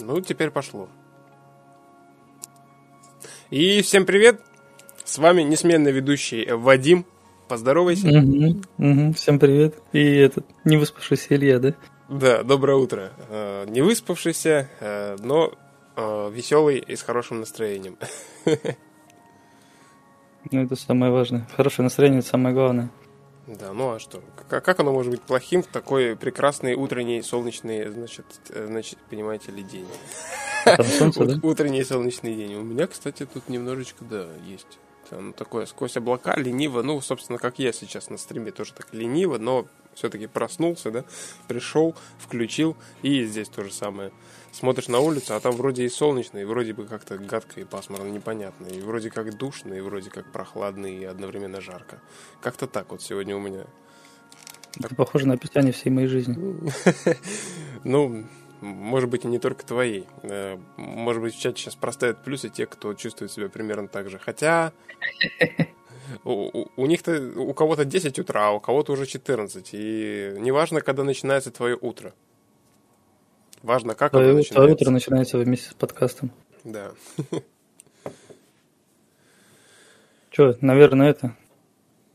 Ну, теперь пошло. И всем привет! С вами несменный ведущий Вадим. Поздоровайся. Угу, угу, всем привет. И этот, не выспавшийся Илья, да? Да, доброе утро. Э, не выспавшийся, э, но э, веселый и с хорошим настроением. Ну, это самое важное. Хорошее настроение – это самое главное. Да, ну а что? Как, как оно может быть плохим в такой прекрасный утренний солнечный, значит, э, значит, понимаете ли, день? Там солнце, да? Утренний солнечный день. У меня, кстати, тут немножечко, да, есть. Там такое сквозь облака, лениво. Ну, собственно, как я сейчас на стриме, тоже так лениво, но все-таки проснулся, да, пришел, включил, и здесь то же самое. Смотришь на улицу, а там вроде и солнечно, и вроде бы как-то гадко и пасмурно, непонятно, и вроде как душно, и вроде как прохладно, и одновременно жарко. Как-то так вот сегодня у меня. Это похоже на описание всей моей жизни. Ну, может быть, и не только твоей. Э, может быть, в чате сейчас проставят плюсы те, кто чувствует себя примерно так же. Хотя у, у них-то у кого-то 10 утра, а у кого-то уже 14. И неважно, когда начинается твое утро. Важно, как твое, оно начинается. Твое утро начинается вместе с подкастом. Да. Че, наверное, это.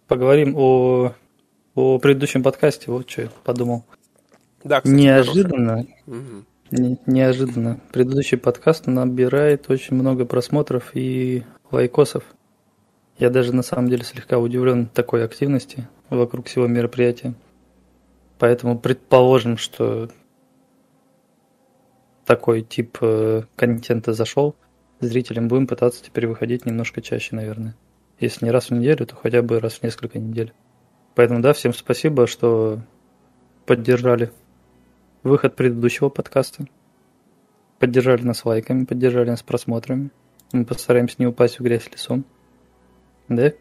Поговорим о, о предыдущем подкасте. Вот что я подумал. Да, кстати, Неожиданно. Угу. Не, неожиданно. Предыдущий подкаст набирает очень много просмотров и лайкосов. Я даже на самом деле слегка удивлен такой активности вокруг всего мероприятия. Поэтому предположим, что такой тип э, контента зашел, зрителям будем пытаться теперь выходить немножко чаще, наверное. Если не раз в неделю, то хотя бы раз в несколько недель. Поэтому да, всем спасибо, что поддержали выход предыдущего подкаста. Поддержали нас лайками, поддержали нас просмотрами. Мы постараемся не упасть в грязь лицом. Да?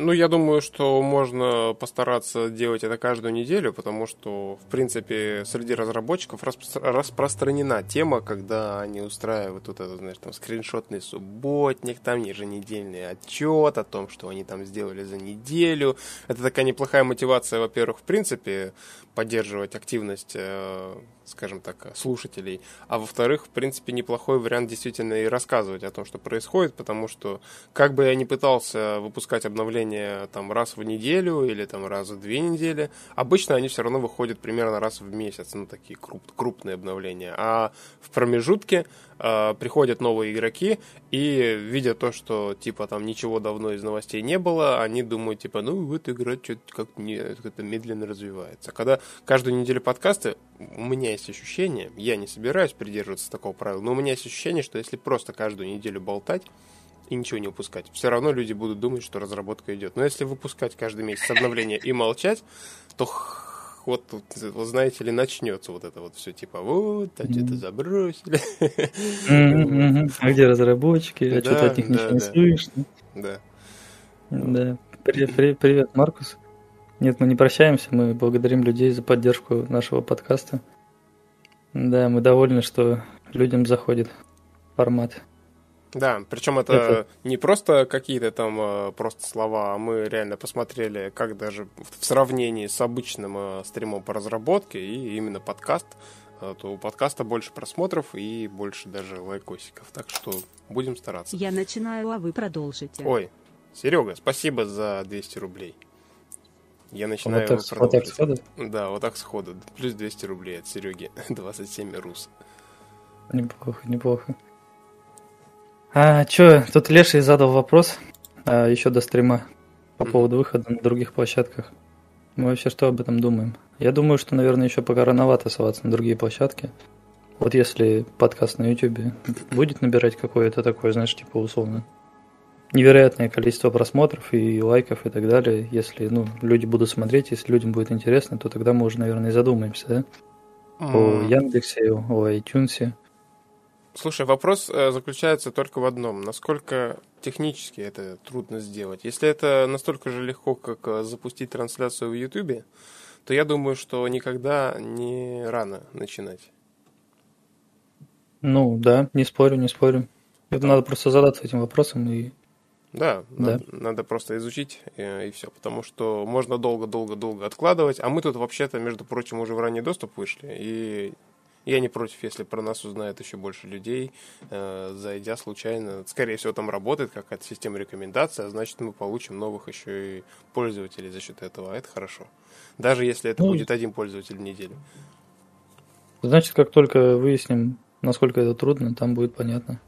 Ну, я думаю, что можно постараться делать это каждую неделю, потому что, в принципе, среди разработчиков распространена тема, когда они устраивают вот этот, знаешь, там, скриншотный субботник, там, еженедельный отчет о том, что они там сделали за неделю. Это такая неплохая мотивация, во-первых, в принципе, поддерживать активность, э, скажем так, слушателей, а во-вторых, в принципе, неплохой вариант действительно и рассказывать о том, что происходит, потому что как бы я ни пытался выпускать обновления там раз в неделю или там раз в две недели, обычно они все равно выходят примерно раз в месяц, ну такие круп, крупные обновления, а в промежутке э, приходят новые игроки и видя то, что типа там ничего давно из новостей не было, они думают типа, ну вот игра что-то как-то медленно развивается. Когда каждую неделю подкасты, у меня есть ощущение, я не собираюсь придерживаться такого правила, но у меня есть ощущение, что если просто каждую неделю болтать и ничего не выпускать, все равно люди будут думать, что разработка идет. Но если выпускать каждый месяц обновления и молчать, то вот, вот знаете ли, начнется вот это вот все, типа, вот, а что-то забросили. А где разработчики? А что-то от них ничего не слышно. Да. Да. Привет, привет, Маркус. Нет, мы не прощаемся, мы благодарим людей за поддержку нашего подкаста. Да, мы довольны, что людям заходит формат. Да, причем это, это не просто какие-то там э, просто слова, а мы реально посмотрели, как даже в сравнении с обычным э, стримом по разработке и именно подкаст, э, то у подкаста больше просмотров и больше даже лайкосиков. Так что будем стараться. Я начинаю, а вы продолжите. Ой, Серега, спасибо за 200 рублей. Я начинаю вот так, вот так сходу? Да, вот так сходу. Плюс 200 рублей от Сереги. 27 рус. Неплохо, неплохо. А, чё, тут Леший задал вопрос а, еще до стрима по поводу выхода на других площадках. Мы вообще что об этом думаем? Я думаю, что, наверное, еще пока рановато соваться на другие площадки. Вот если подкаст на YouTube будет набирать какое-то такое, знаешь, типа условно невероятное количество просмотров и лайков и так далее. Если ну, люди будут смотреть, если людям будет интересно, то тогда мы уже, наверное, и задумаемся, да? О Яндексе, о iTunes. Слушай, вопрос э, заключается только в одном. Насколько технически это трудно сделать? Если это настолько же легко, как э, запустить трансляцию в YouTube, то я думаю, что никогда не рано начинать. Ну да, не спорю, не спорю. Это надо просто задаться этим вопросом и да, да. Надо, надо просто изучить и, э, и все, потому что можно долго-долго-долго откладывать, а мы тут вообще-то, между прочим, уже в ранний доступ вышли, и Я не против, если про нас узнает еще больше людей, э, зайдя случайно. Скорее всего, там работает какая-то система рекомендаций, а значит, мы получим новых еще и пользователей за счет этого. А это хорошо. Даже если это Ну, будет один пользователь в неделю. Значит, как только выясним, насколько это трудно, там будет понятно.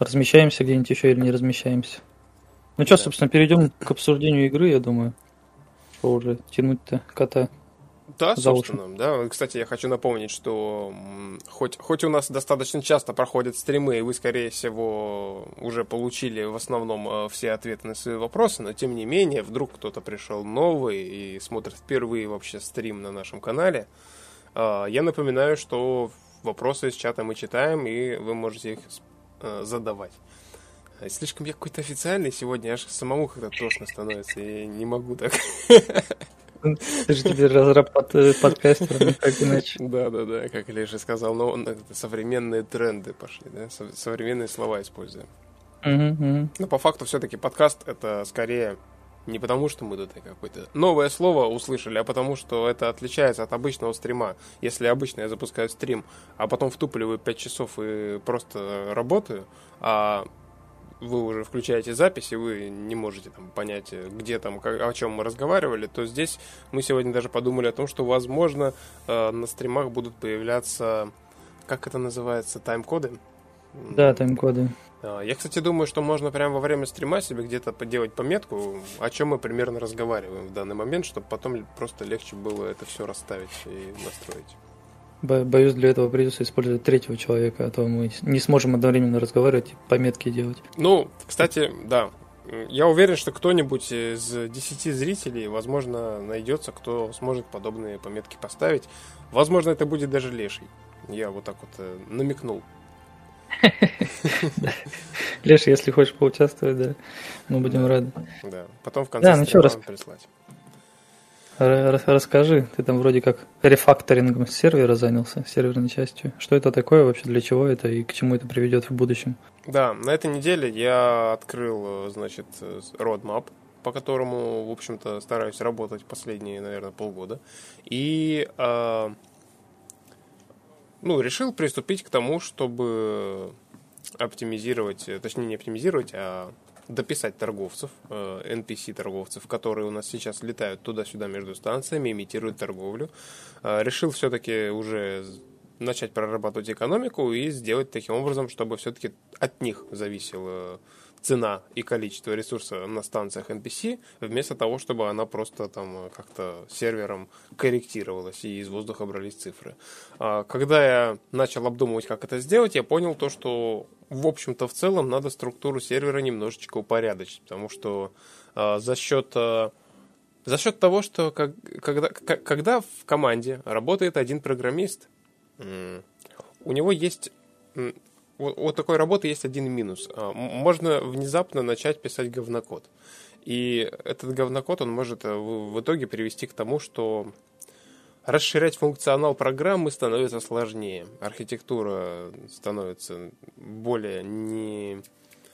Размещаемся где-нибудь еще или не размещаемся. Ну что, собственно, перейдем к обсуждению игры, я думаю. Что уже тянуть-то кота. Да, За уши. собственно, да. Кстати, я хочу напомнить, что хоть, хоть у нас достаточно часто проходят стримы, и вы, скорее всего, уже получили в основном э, все ответы на свои вопросы, но тем не менее, вдруг кто-то пришел новый и смотрит впервые вообще стрим на нашем канале, э, я напоминаю, что вопросы из чата мы читаем, и вы можете их э, задавать. А Слишком я какой-то официальный сегодня, аж самому как-то тошно становится, я не могу так. Ты же теперь разраб под, э, подкастер, никак иначе. Да, да, да, как Леша сказал, но он- это современные тренды пошли, да, со- современные слова используем. Но по факту все-таки подкаст это скорее не потому, что мы тут какое-то новое слово услышали, а потому что это отличается от обычного стрима. Если обычно я запускаю стрим, а потом втупливаю 5 часов и просто работаю, а вы уже включаете запись, и вы не можете там понять, э, где там, как- о чем мы разговаривали, то здесь мы сегодня даже подумали о том, что, возможно, э, на стримах будут появляться, как это называется, тайм-коды? Да, тайм-коды. А, Я, кстати, думаю, что можно прямо во время стрима себе где-то поделать пометку, о чем мы примерно разговариваем в данный момент, чтобы потом просто легче было это все расставить и настроить. Бо- Боюсь, для этого придется использовать третьего человека, а то мы не сможем одновременно разговаривать и пометки делать. Ну, кстати, да. Я уверен, что кто-нибудь из 10 зрителей, возможно, найдется, кто сможет подобные пометки поставить. Возможно, это будет даже леший. Я вот так вот э, намекнул. Леша, если хочешь поучаствовать, да, мы будем рады. Да. Потом в конце ну прислать. Расскажи, ты там вроде как рефакторингом сервера занялся, серверной частью. Что это такое вообще, для чего это и к чему это приведет в будущем? Да, на этой неделе я открыл, э, значит, э, roadmap, по которому, в общем-то, стараюсь работать последние, наверное, полгода. И, э, ну, решил приступить к тому, чтобы оптимизировать, э, точнее, не оптимизировать, а дописать торговцев, э, NPC-торговцев, которые у нас сейчас летают туда-сюда между станциями, имитируют торговлю. Э, Решил все-таки уже начать прорабатывать экономику и сделать таким образом, чтобы все-таки от них зависела цена и количество ресурса на станциях NPC, вместо того, чтобы она просто там э, как-то сервером корректировалась и из воздуха брались цифры. А, Когда я начал обдумывать, как это сделать, я понял то, что в общем-то в целом надо структуру сервера немножечко упорядочить, потому что а, за счет а, за счет того, что как- когда, к- когда в команде работает один программист, у него есть у, у такой работы есть один минус. А, Можно внезапно начать писать говнокод. И этот говнокод, он может э, в, итоге привести к тому, что расширять функционал программы становится сложнее. Архитектура становится более не,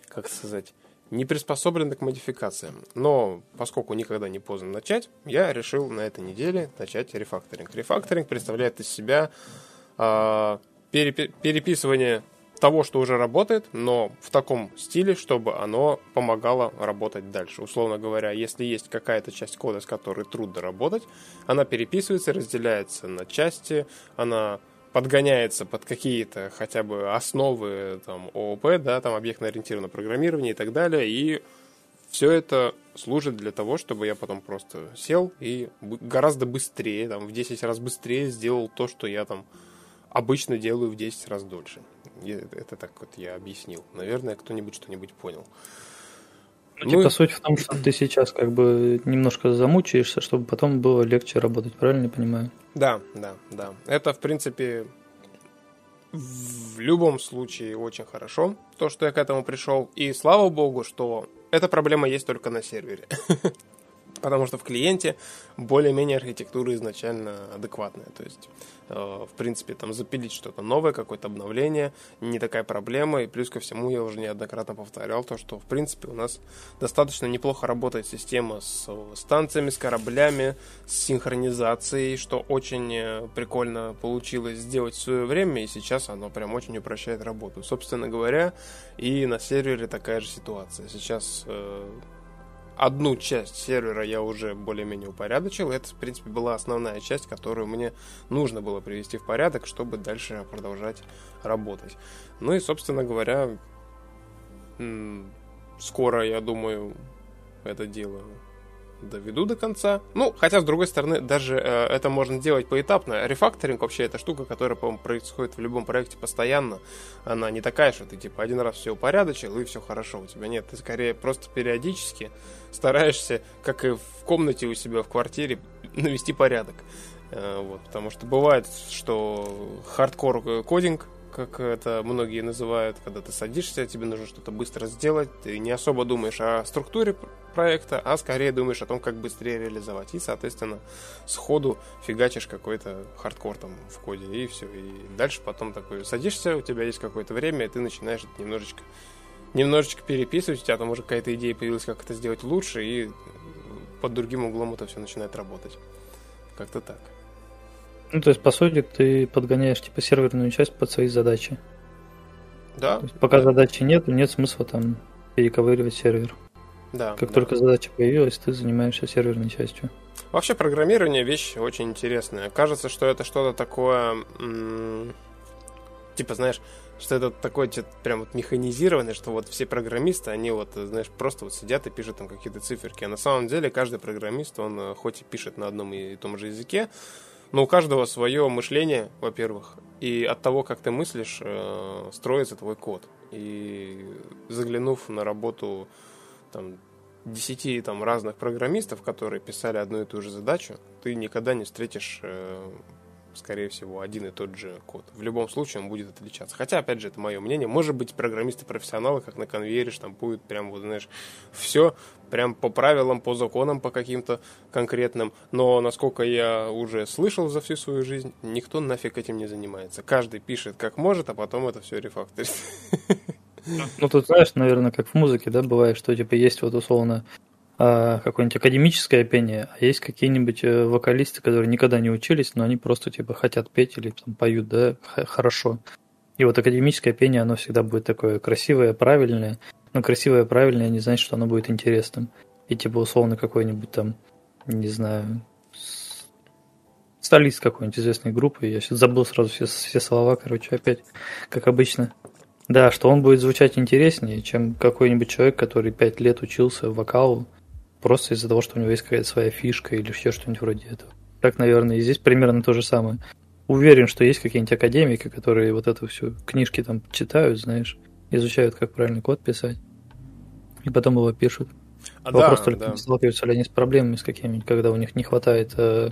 как сказать, не приспособлена к модификациям. Но поскольку никогда не поздно начать, я решил на этой неделе начать рефакторинг. Рефакторинг представляет из себя а, перепи- переписывание того, что уже работает, но в таком стиле, чтобы оно помогало работать дальше. Условно говоря, если есть какая-то часть кода, с которой трудно работать, она переписывается, разделяется на части, она подгоняется под какие-то хотя бы основы там, ООП, да, там объектно-ориентированное программирование и так далее, и все это служит для того, чтобы я потом просто сел и гораздо быстрее, там, в 10 раз быстрее сделал то, что я там обычно делаю в 10 раз дольше. Это так вот я объяснил. Наверное, кто-нибудь что-нибудь понял. Ну, типа суть в том, что ты сейчас как бы немножко замучаешься, чтобы потом было легче работать, правильно я понимаю? Да, да, да. Это, в принципе, в любом случае очень хорошо, то, что я к этому пришел. И слава богу, что эта проблема есть только на сервере. Потому что в клиенте более-менее архитектура изначально адекватная. То есть, э, в принципе, там запилить что-то новое, какое-то обновление, не такая проблема. И плюс ко всему я уже неоднократно повторял то, что, в принципе, у нас достаточно неплохо работает система с станциями, с кораблями, с синхронизацией, что очень э, прикольно получилось сделать в свое время, и сейчас оно прям очень упрощает работу. Собственно говоря, и на сервере такая же ситуация. Сейчас э, одну часть сервера я уже более-менее упорядочил. Это, в принципе, была основная часть, которую мне нужно было привести в порядок, чтобы дальше продолжать работать. Ну и, собственно говоря, скоро, я думаю, это дело доведу до конца. Ну, хотя, с другой стороны, даже э, это можно делать поэтапно. Рефакторинг вообще это штука, которая, по-моему, происходит в любом проекте постоянно. Она не такая, что ты, типа, один раз все упорядочил, и все хорошо у тебя. Нет, ты скорее просто периодически стараешься, как и в комнате у себя в квартире, навести порядок. Э, вот, потому что бывает, что hardcore coding как это многие называют, когда ты садишься, тебе нужно что-то быстро сделать, ты не особо думаешь о структуре проекта, а скорее думаешь о том, как быстрее реализовать. И, соответственно, сходу фигачишь какой-то хардкор там в коде, и все. И дальше потом такой садишься, у тебя есть какое-то время, и ты начинаешь немножечко немножечко переписывать, у тебя там уже какая-то идея появилась, как это сделать лучше, и под другим углом это все начинает работать. Как-то так. Ну, то есть, по сути, ты подгоняешь типа серверную часть под свои задачи. Да. есть, пока задачи нет, нет смысла там перековыривать сервер. Да. Как да. только задача появилась, ты занимаешься серверной частью. Вообще программирование вещь очень интересная. Кажется, что это что-то такое, м- типа, знаешь, что это такое прям вот механизированное, что вот все программисты, они вот, знаешь, просто вот сидят и пишут там какие-то циферки. А на самом деле каждый программист, он э, хоть и пишет на одном и том же языке, но у каждого свое мышление, во-первых, и от того, как ты мыслишь, э, строится твой код. И заглянув на работу там, 10 там, разных программистов, которые писали одну и ту же задачу, ты никогда не встретишь э, скорее всего, один и тот же код. В любом случае он будет отличаться. Хотя, опять же, это мое мнение. Может быть, программисты-профессионалы, как на конвейере, штампуют прям, вот, знаешь, все прям по правилам, по законам, по каким-то конкретным. Но, насколько я уже слышал за всю свою жизнь, никто нафиг этим не занимается. Каждый пишет как может, а потом это все рефакторит. Ну, тут, знаешь, наверное, как в музыке, да, бывает, что, типа, есть вот, условно, какое-нибудь академическое пение, а есть какие-нибудь э, вокалисты, которые никогда не учились, но они просто типа хотят петь или там, поют, да, хорошо. И вот академическое пение, оно всегда будет такое красивое, правильное, но красивое, правильное не значит, что оно будет интересным. И типа условно какой-нибудь там, не знаю, солист какой-нибудь известной группы, я сейчас забыл сразу все, все слова, короче, опять, как обычно. Да, что он будет звучать интереснее, чем какой-нибудь человек, который пять лет учился вокалу, Просто из-за того, что у него есть какая-то своя фишка или еще что-нибудь вроде этого. Так, наверное, и здесь примерно то же самое. Уверен, что есть какие-нибудь академики, которые вот эту всю книжки там читают, знаешь, изучают, как правильно код писать, и потом его пишут. А Вопрос да, только, да. сталкиваются ли они с проблемами с какими-нибудь, когда у них не хватает э,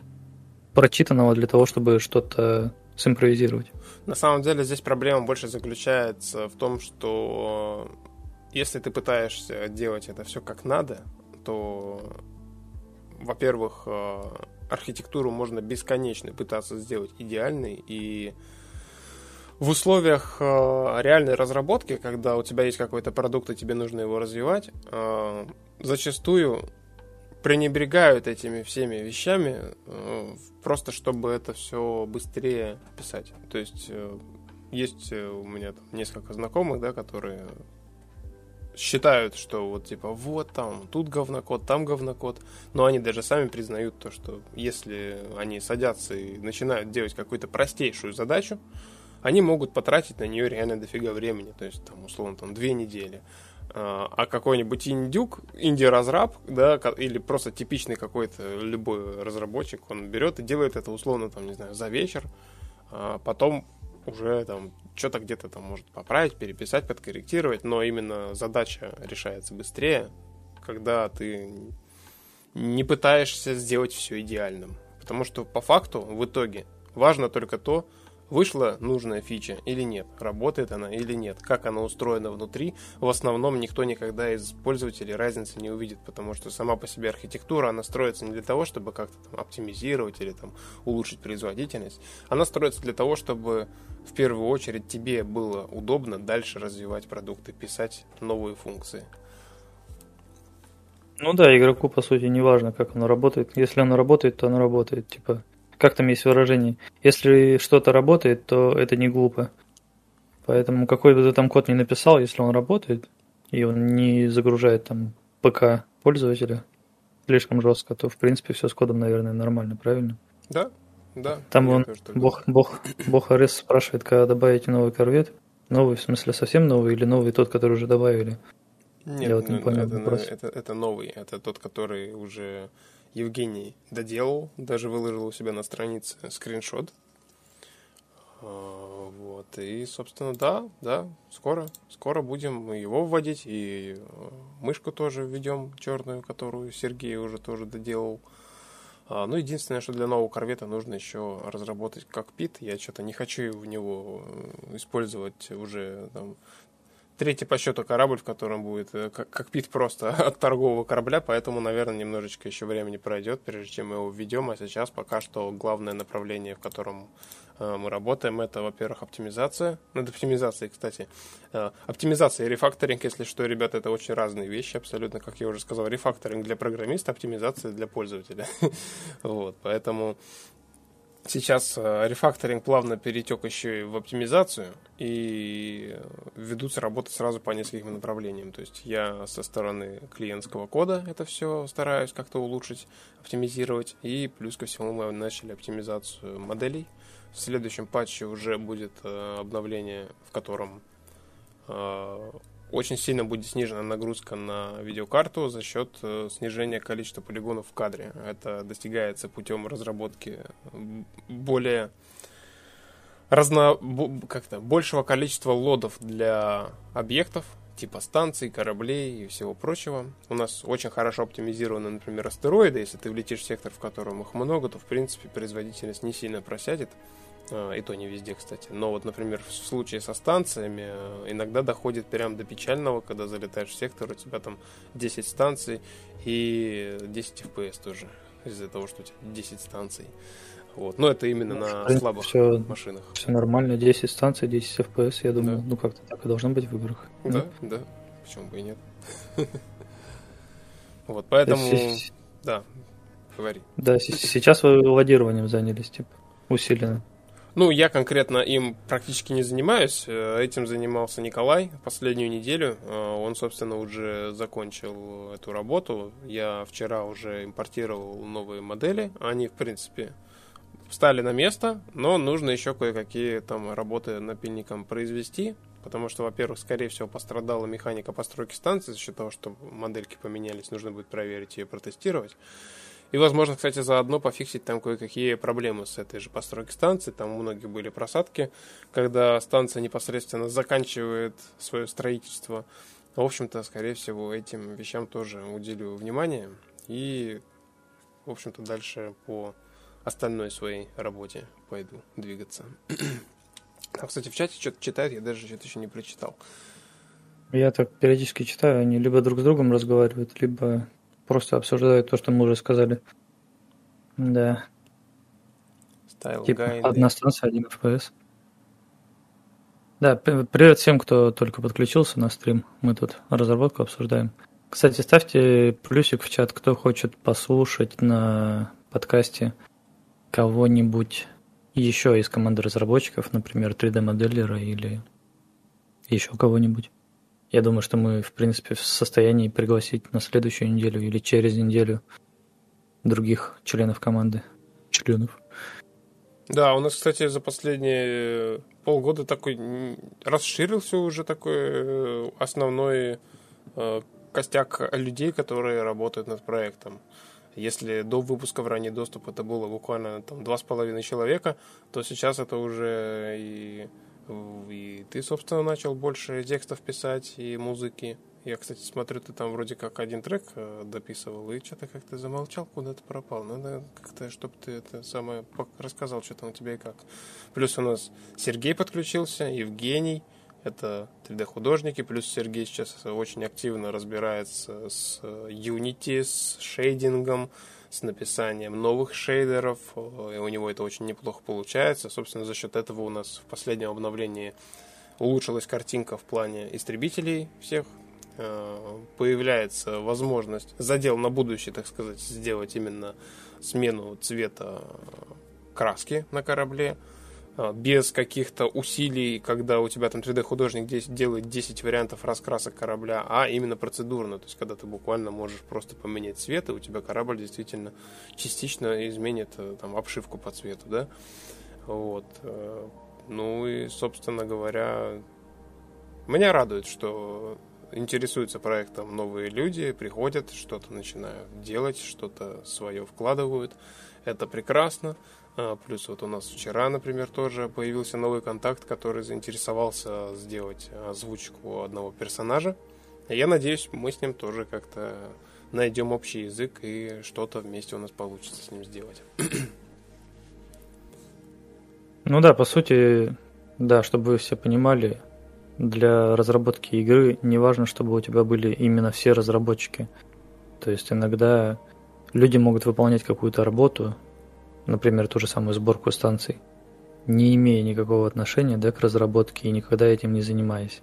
прочитанного для того, чтобы что-то симпровизировать. На самом деле здесь проблема больше заключается в том, что если ты пытаешься делать это все как надо, что, во-первых, э, архитектуру можно бесконечно пытаться сделать идеальной, и в условиях э, реальной разработки, когда у тебя есть какой-то продукт и тебе нужно его развивать, э, зачастую пренебрегают этими всеми вещами, просто чтобы это все быстрее писать. То есть есть у меня там несколько знакомых, да, которые считают, что вот типа вот там, тут говнокод, там говнокод, но они даже сами признают то, что если они садятся и начинают делать какую-то простейшую задачу, они могут потратить на нее реально дофига времени, то есть там условно там две недели. А, а какой-нибудь индюк, инди-разраб, да, или просто типичный какой-то любой разработчик, он берет и делает это условно, там, не знаю, за вечер, а потом уже там что-то где-то там может поправить, переписать, подкорректировать, но именно задача решается быстрее, когда ты не пытаешься сделать все идеальным. Потому что по факту, в итоге, важно только то, вышла нужная фича или нет, работает она или нет, как она устроена внутри, в основном никто никогда из пользователей разницы не увидит, потому что сама по себе архитектура, она строится не для того, чтобы как-то там оптимизировать или там улучшить производительность, она строится для того, чтобы в первую очередь тебе было удобно дальше развивать продукты, писать новые функции. Ну да, игроку, по сути, не важно, как оно работает. Если оно работает, то оно работает. Типа, как там есть выражение? Если что-то работает, то это не глупо. Поэтому какой бы ты там код не написал, если он работает, и он не загружает там ПК пользователя слишком жестко, то в принципе все с кодом, наверное, нормально, правильно? Да, да. Там он, бог, бог, бог Арес спрашивает, когда добавите новый корвет. Новый, в смысле, совсем новый или новый тот, который уже добавили? Нет, Я вот не ну, понял это, вопрос. Это, это новый, это тот, который уже Евгений доделал, даже выложил у себя на странице скриншот. А, вот, и, собственно, да, да, скоро, скоро будем его вводить, и э, мышку тоже введем черную, которую Сергей уже тоже доделал. А, ну, единственное, что для нового корвета нужно еще разработать кокпит. Я что-то не хочу в него э, использовать уже там, третий по счету корабль, в котором будет э, кокпит просто от торгового корабля, поэтому, наверное, немножечко еще времени пройдет, прежде чем мы его введем, а сейчас пока что главное направление, в котором э, мы работаем, это, во-первых, оптимизация. Над оптимизацией, кстати. Э, оптимизация и рефакторинг, если что, ребята, это очень разные вещи, абсолютно, как я уже сказал. Рефакторинг для программиста, оптимизация для пользователя. Вот, поэтому Сейчас э, рефакторинг плавно перетек еще и в оптимизацию, и ведутся работы сразу по нескольким направлениям. То есть я со стороны клиентского кода это все стараюсь как-то улучшить, оптимизировать, и плюс ко всему мы начали оптимизацию моделей. В следующем патче уже будет э, обновление, в котором э, очень сильно будет снижена нагрузка на видеокарту за счет э, снижения количества полигонов в кадре. Это достигается путем разработки более разно... как-то большего количества лодов для объектов, типа станций, кораблей и всего прочего. У нас очень хорошо оптимизированы, например, астероиды. Если ты влетишь в сектор, в котором их много, то, в принципе, производительность не сильно просядет. А, и то не везде, кстати. Но вот, например, в случае со станциями э, иногда доходит прям до печального, когда залетаешь в сектор, у тебя там 10 станций и 10 FPS тоже. Из-за того, что у тебя 10 станций. Вот. Но это именно ну, на принципе, слабых все, машинах. Все нормально, 10 станций, 10 FPS, я думаю, да. ну как-то так и должно быть в играх. Да, да, да. почему бы и нет. Вот, поэтому, да, говори. Да, сейчас вы ладированием занялись, типа, усиленно. Ну, я конкретно им практически не занимаюсь. Э, этим занимался Николай последнюю неделю. Э, он, собственно, уже закончил эту работу. Я вчера уже импортировал новые модели. Они, в принципе, встали на место, но нужно еще кое-какие там работы напильником произвести, потому что, во-первых, скорее всего, пострадала механика постройки станции за счет того, что модельки поменялись, нужно будет проверить и протестировать. И, возможно, кстати, заодно пофиксить там кое-какие проблемы с этой же постройкой станции. Там у многих были просадки, когда станция непосредственно заканчивает свое строительство. В общем-то, скорее всего, этим вещам тоже уделю внимание. И, в общем-то, дальше по остальной своей работе пойду двигаться. А, кстати, в чате что-то читают, я даже что-то еще не прочитал. Я так периодически читаю, они либо друг с другом разговаривают, либо Просто обсуждают то, что мы уже сказали. Да. Style типа одна станция, один FPS. Да, привет всем, кто только подключился на стрим. Мы тут разработку обсуждаем. Кстати, ставьте плюсик в чат, кто хочет послушать на подкасте кого-нибудь еще из команды разработчиков, например, 3D-моделлера или еще кого-нибудь. Я думаю, что мы, в принципе, в состоянии пригласить на следующую неделю или через неделю других членов команды. Членов. Да, у нас, кстати, за последние полгода такой расширился уже такой э, основной э, костяк людей, которые работают над проектом. Если до выпуска в ранний доступ это было буквально там два с половиной человека, то сейчас это уже и и ты, собственно, начал больше текстов писать и музыки, Я, кстати, смотрю, ты там вроде как один трек э, дописывал, и что-то как-то замолчал, куда-то пропал. Надо как-то, чтобы ты это самое рассказал, что там у тебя и как. Плюс у нас Сергей подключился, Евгений, это 3D-художники, плюс Сергей сейчас очень активно разбирается с Unity, с шейдингом, с написанием новых шейдеров, и у него это очень неплохо получается. Собственно, за счет этого у нас в последнем обновлении улучшилась картинка в плане истребителей всех. Э, появляется возможность, задел на будущее, так сказать, сделать именно смену цвета краски на корабле э, без каких-то усилий, когда у тебя там 3D-художник делает 10 вариантов раскрасок корабля, а именно процедурно, то есть когда ты буквально можешь просто поменять цвет, и у тебя корабль действительно частично изменит э, там обшивку по цвету, да, вот. Ну и, собственно говоря, меня радует, что интересуются проектом новые люди, приходят, что-то начинают делать, что-то свое вкладывают. Это прекрасно. А, плюс вот у нас вчера, например, тоже появился новый контакт, который заинтересовался сделать озвучку одного персонажа. Я надеюсь, мы с ним тоже как-то найдем общий язык и что-то вместе у нас получится с ним сделать. Ну да, по сути, да, чтобы вы все понимали, для разработки игры не важно, чтобы у тебя были именно все разработчики. То есть иногда люди могут выполнять какую-то работу, например, ту же самую сборку станций, не имея никакого отношения да, к разработке и никогда этим не занимаясь.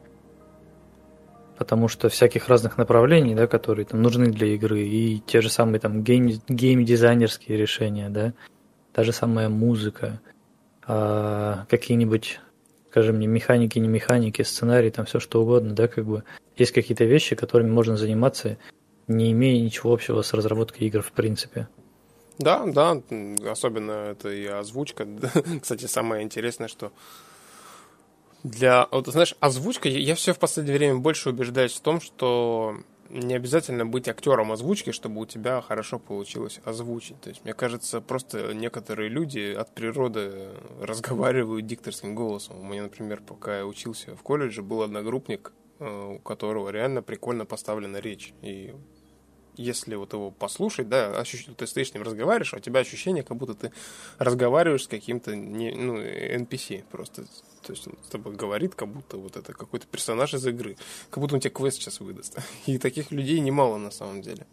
Потому что всяких разных направлений, да, которые там нужны для игры, и те же самые там гейм, гейм-дизайнерские решения, да, та же самая музыка – а, какие-нибудь, скажем, не механики, не механики, сценарий, там все что угодно, да, как бы есть какие-то вещи, которыми можно заниматься, не имея ничего общего с разработкой игр в принципе. Да, да, особенно это и озвучка. Кстати, самое интересное, что для, вот знаешь, озвучка, я все в последнее время больше убеждаюсь в том, что не обязательно быть актером озвучки, чтобы у тебя хорошо получилось озвучить. То есть, мне кажется, просто некоторые люди от природы разговаривают дикторским голосом. У меня, например, пока я учился в колледже, был одногруппник, э, у которого реально прикольно поставлена речь. И если вот его послушать, да, ощущ... ты стоишь с ним разговариваешь, а у тебя ощущение, как будто ты разговариваешь с каким-то не, ну, NPC просто. То есть он с тобой говорит, как будто вот это какой-то персонаж из игры. Как будто он тебе квест сейчас выдаст. И таких людей немало на самом деле.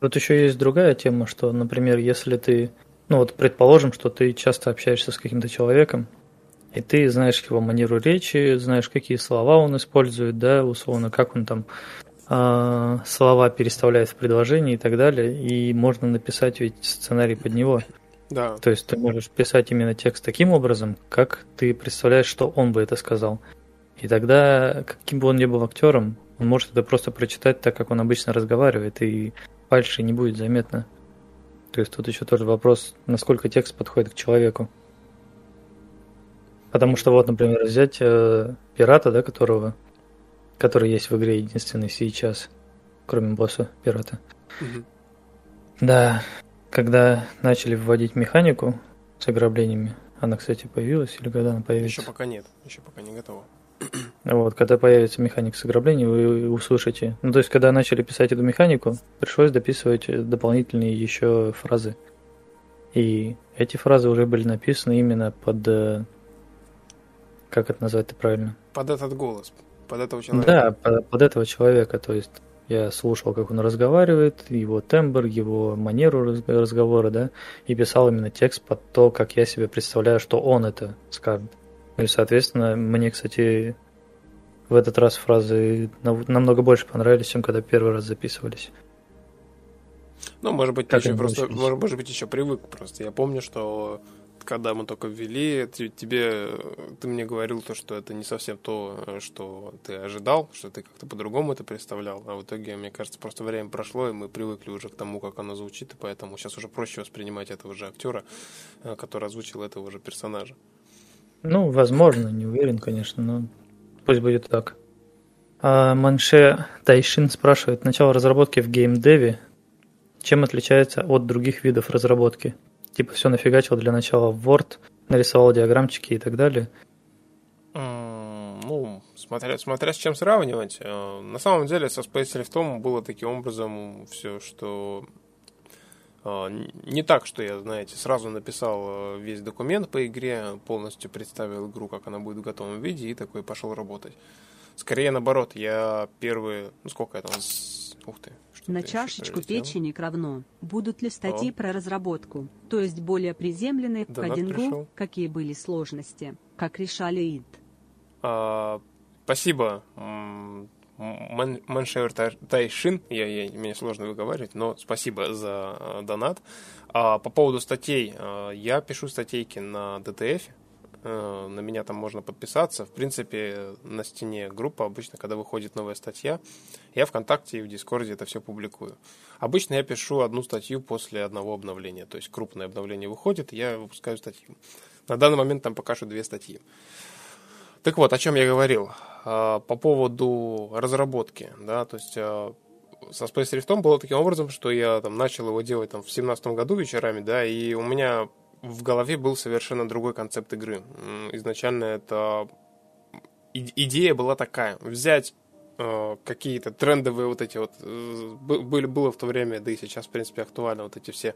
Вот еще есть другая тема, что, например, если ты, ну вот предположим, что ты часто общаешься с каким-то человеком, и ты знаешь его манеру речи, знаешь, какие слова он использует, да, условно, как он там слова переставляет в предложении и так далее, и можно написать ведь сценарий под него. Да. То есть ты можешь писать именно текст таким образом, как ты представляешь, что он бы это сказал. И тогда, каким бы он ни был актером, он может это просто прочитать так, как он обычно разговаривает, и фальши не будет заметно. То есть тут еще тоже вопрос, насколько текст подходит к человеку. Потому что вот, например, взять э, пирата, да, которого который есть в игре единственный сейчас, кроме босса пирата. Угу. Да, когда начали вводить механику с ограблениями, она, кстати, появилась или когда она появится? Еще пока нет, еще пока не готова. Вот, когда появится механика с ограблением, вы услышите. Ну, то есть, когда начали писать эту механику, пришлось дописывать дополнительные еще фразы. И эти фразы уже были написаны именно под... Э, как это назвать-то правильно? Под этот голос под этого человека. Да, под, под этого человека. То есть я слушал, как он разговаривает, его тембр, его манеру разговора, да, и писал именно текст под то, как я себе представляю, что он это скажет. И, соответственно, мне, кстати, в этот раз фразы намного больше понравились, чем когда первый раз записывались. Ну, может быть, как еще просто, может, может быть, еще привык просто. Я помню, что когда мы только ввели, тебе, ты мне говорил то, что это не совсем то, что ты ожидал, что ты как-то по-другому это представлял, а в итоге, мне кажется, просто время прошло, и мы привыкли уже к тому, как оно звучит, и поэтому сейчас уже проще воспринимать этого же актера, э, который озвучил этого же персонажа. Ну, возможно, не уверен, конечно, но пусть будет так. А Манше Тайшин спрашивает, начало разработки в геймдеве чем отличается от других видов разработки? Типа все нафигачил для начала в Word, нарисовал диаграммчики и так далее. Ну, смотря, смотря с чем сравнивать. Э, на самом деле со Space Rift было таким образом все, что э, не так, что я, знаете, сразу написал весь документ по игре, полностью представил игру, как она будет в готовом виде, и такой пошел работать. Скорее наоборот, я первые, ну сколько я там, ух ты. На чашечку печени равно. Будут ли статьи про разработку, то есть более приземленные в кодингу, какие были сложности, как решали ИД? А, спасибо, Маншевер Тайшин, я, я, мне сложно выговаривать, но спасибо за э, донат. А, по поводу статей, э, я пишу статейки на Э, на меня там можно подписаться. В принципе, на стене группа обычно, когда выходит новая статья, я ВКонтакте и в Дискорде это все публикую. Обычно я пишу одну статью после одного обновления, то есть крупное обновление выходит, я выпускаю статью. На данный момент там пока что две статьи. Так вот, о чем я говорил. Э, по поводу разработки, да, то есть э, со Space Rift было таким образом, что я там начал его делать там в семнадцатом году вечерами, да, и у меня в голове был совершенно другой концепт игры. Изначально это идея была такая: взять э, какие-то трендовые вот эти вот э, были было в то время, да и сейчас в принципе актуально вот эти все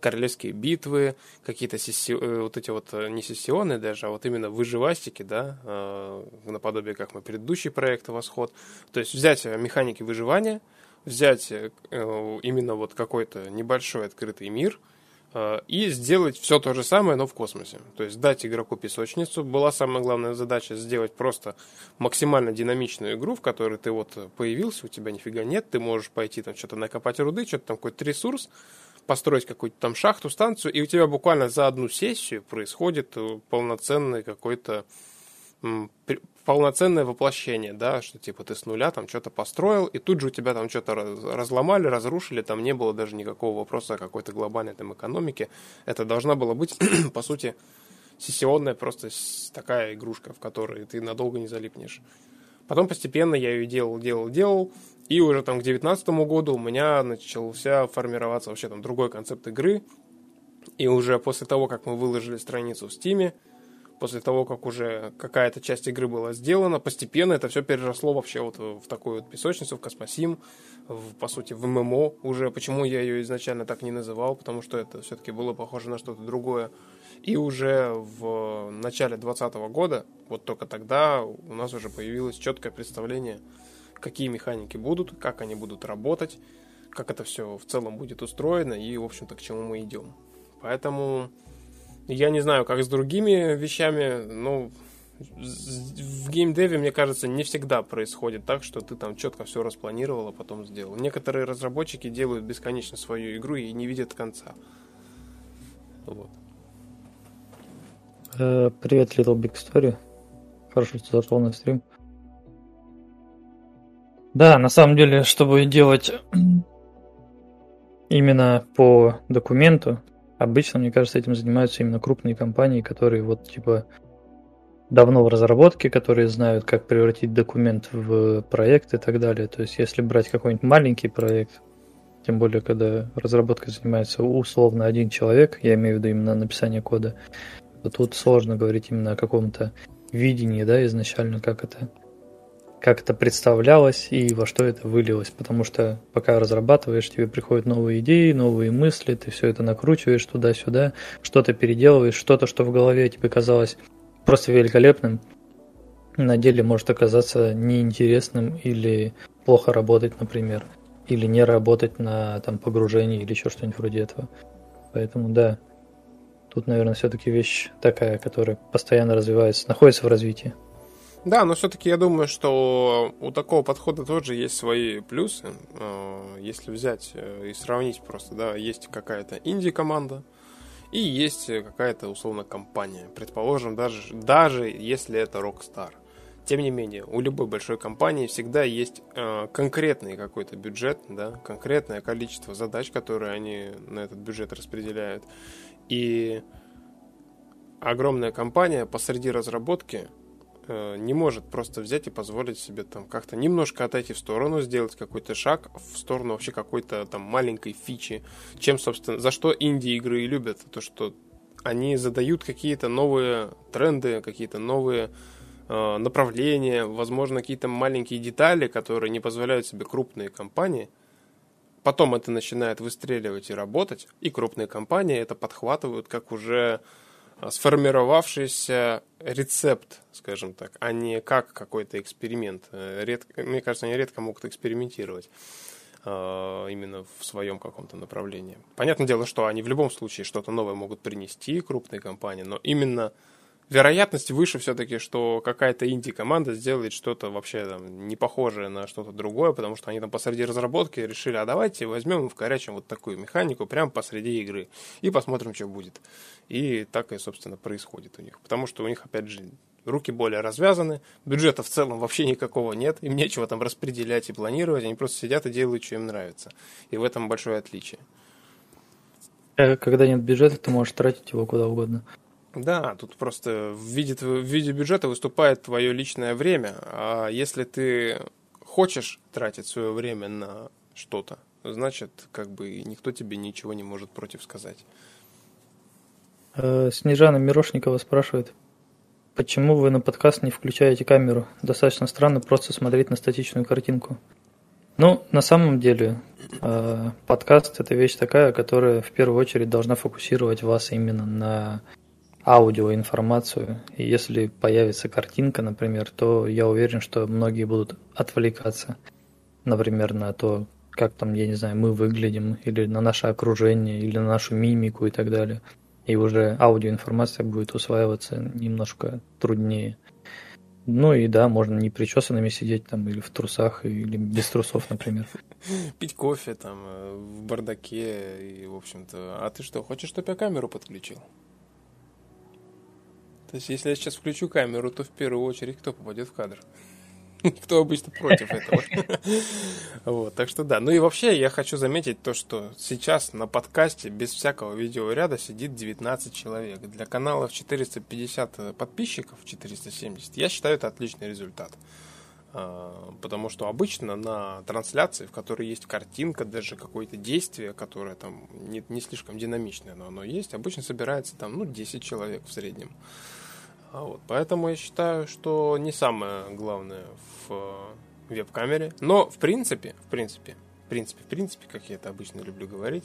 королевские битвы, какие-то сесси... Э, вот эти вот не сессионные даже, а вот именно выживастики, да, наподобие как мы предыдущий проект «Восход». То есть взять механики выживания, взять именно вот какой-то небольшой открытый мир – Э, и сделать все то же самое, но в космосе. То есть дать игроку песочницу. Была самая главная задача сделать просто максимально динамичную игру, в которой ты вот появился, у тебя нифига нет, ты можешь пойти там что-то накопать руды, что-то там какой-то ресурс, построить какую-то там шахту, станцию, и у тебя буквально за одну сессию происходит э, полноценный какой-то полноценное воплощение, да, что типа ты с нуля там что-то построил, и тут же у тебя там что-то разломали, разрушили, там не было даже никакого вопроса о какой-то глобальной там экономике. Это должна была быть, по сути, сессионная просто такая игрушка, в которой ты надолго не залипнешь. Потом постепенно я ее делал, делал, делал, и уже там к девятнадцатому году у меня начался формироваться вообще там другой концепт игры, и уже после того, как мы выложили страницу в Стиме, после того, как уже какая-то часть игры была сделана, постепенно это все переросло вообще вот в такую вот песочницу, в космосим, в, по сути, в ММО уже. Почему я ее изначально так не называл? Потому что это все-таки было похоже на что-то другое. И уже в начале 2020 года, вот только тогда у нас уже появилось четкое представление, какие механики будут, как они будут работать, как это все в целом будет устроено и, в общем-то, к чему мы идем. Поэтому я не знаю, как с другими вещами, но в геймдеве, мне кажется, не всегда происходит так, что ты там четко все распланировал, а потом сделал. Некоторые разработчики делают бесконечно свою игру и не видят конца. Вот. Э, привет, Little Big Story. Хорошо, что зашел на стрим. Да, на самом деле, чтобы делать именно по документу, Обычно, мне кажется, этим занимаются именно крупные компании, которые вот типа давно в разработке, которые знают, как превратить документ в проект и так далее. То есть, если брать какой-нибудь маленький проект, тем более, когда разработкой занимается условно один человек, я имею в виду именно написание кода, то тут сложно говорить именно о каком-то видении, да, изначально, как это как это представлялось и во что это вылилось. Потому что пока разрабатываешь, тебе приходят новые идеи, новые мысли, ты все это накручиваешь туда-сюда, что-то переделываешь, что-то, что в голове тебе казалось просто великолепным, на деле может оказаться неинтересным или плохо работать, например, или не работать на там, погружении или еще что-нибудь вроде этого. Поэтому да, тут, наверное, все-таки вещь такая, которая постоянно развивается, находится в развитии. Да, но все-таки я думаю, что у такого подхода тоже есть свои плюсы. Э, если взять э, и сравнить просто, да, есть какая-то инди-команда, и есть какая-то, условно, компания. Предположим, даже, даже если это Rockstar. Тем не менее, у любой большой компании всегда есть э, конкретный какой-то бюджет, да, конкретное количество задач, которые они на этот бюджет распределяют. И огромная компания посреди разработки не может просто взять и позволить себе там как-то немножко отойти в сторону, сделать какой-то шаг в сторону вообще какой-то там маленькой фичи. Чем, собственно, за что инди-игры и любят, то что они задают какие-то новые тренды, какие-то новые э, направления, возможно, какие-то маленькие детали, которые не позволяют себе крупные компании. Потом это начинает выстреливать и работать, и крупные компании это подхватывают как уже сформировавшийся рецепт, скажем так, а не как какой-то эксперимент. Редко, мне кажется, они редко могут экспериментировать. Э, именно в своем каком-то направлении. Понятное дело, что они в любом случае что-то новое могут принести, крупные компании, но именно вероятность выше все-таки, что какая-то инди-команда сделает что-то вообще там, не похожее на что-то другое, потому что они там посреди разработки решили, а давайте возьмем в вкорячим вот такую механику прямо посреди игры и посмотрим, что будет. И так и, собственно, происходит у них. Потому что у них, опять же, руки более развязаны, бюджета в целом вообще никакого нет, им нечего там распределять и планировать, они просто сидят и делают, что им нравится. И в этом большое отличие. Э, когда нет бюджета, ты можешь тратить его куда угодно. Да, тут просто в виде, в виде бюджета выступает твое личное время, а если ты хочешь тратить свое время на что-то, значит, как бы никто тебе ничего не может против сказать. Э, Снежана Мирошникова спрашивает, Почему вы на подкаст не включаете камеру? Достаточно странно просто смотреть на статичную картинку. Ну, на самом деле, э, подкаст это вещь такая, которая в первую очередь должна фокусировать вас именно на аудиоинформацию. И если появится картинка, например, то я уверен, что многие будут отвлекаться, например, на то, как там, я не знаю, мы выглядим, или на наше окружение, или на нашу мимику и так далее и уже аудиоинформация будет усваиваться немножко труднее. Ну и да, можно не причесанными сидеть там или в трусах, или без трусов, например. Пить кофе там э, в бардаке и, в общем-то. А ты что, хочешь, чтобы я камеру подключил? То есть, если я сейчас включу камеру, то в первую очередь кто попадет в кадр? Кто обычно против этого. вот, так что да. Ну и вообще я хочу заметить то, что сейчас на подкасте без всякого видеоряда сидит 19 человек. Для каналов 450 подписчиков, 470, я считаю это отличный результат. А, потому что обычно на трансляции, в которой есть картинка, даже какое-то действие, которое там не, не слишком динамичное, но оно есть, обычно собирается там ну, 10 человек в среднем. А вот, поэтому я считаю, что не самое главное в э, веб-камере. Но в принципе, в принципе, в принципе, в принципе, как я это обычно люблю говорить,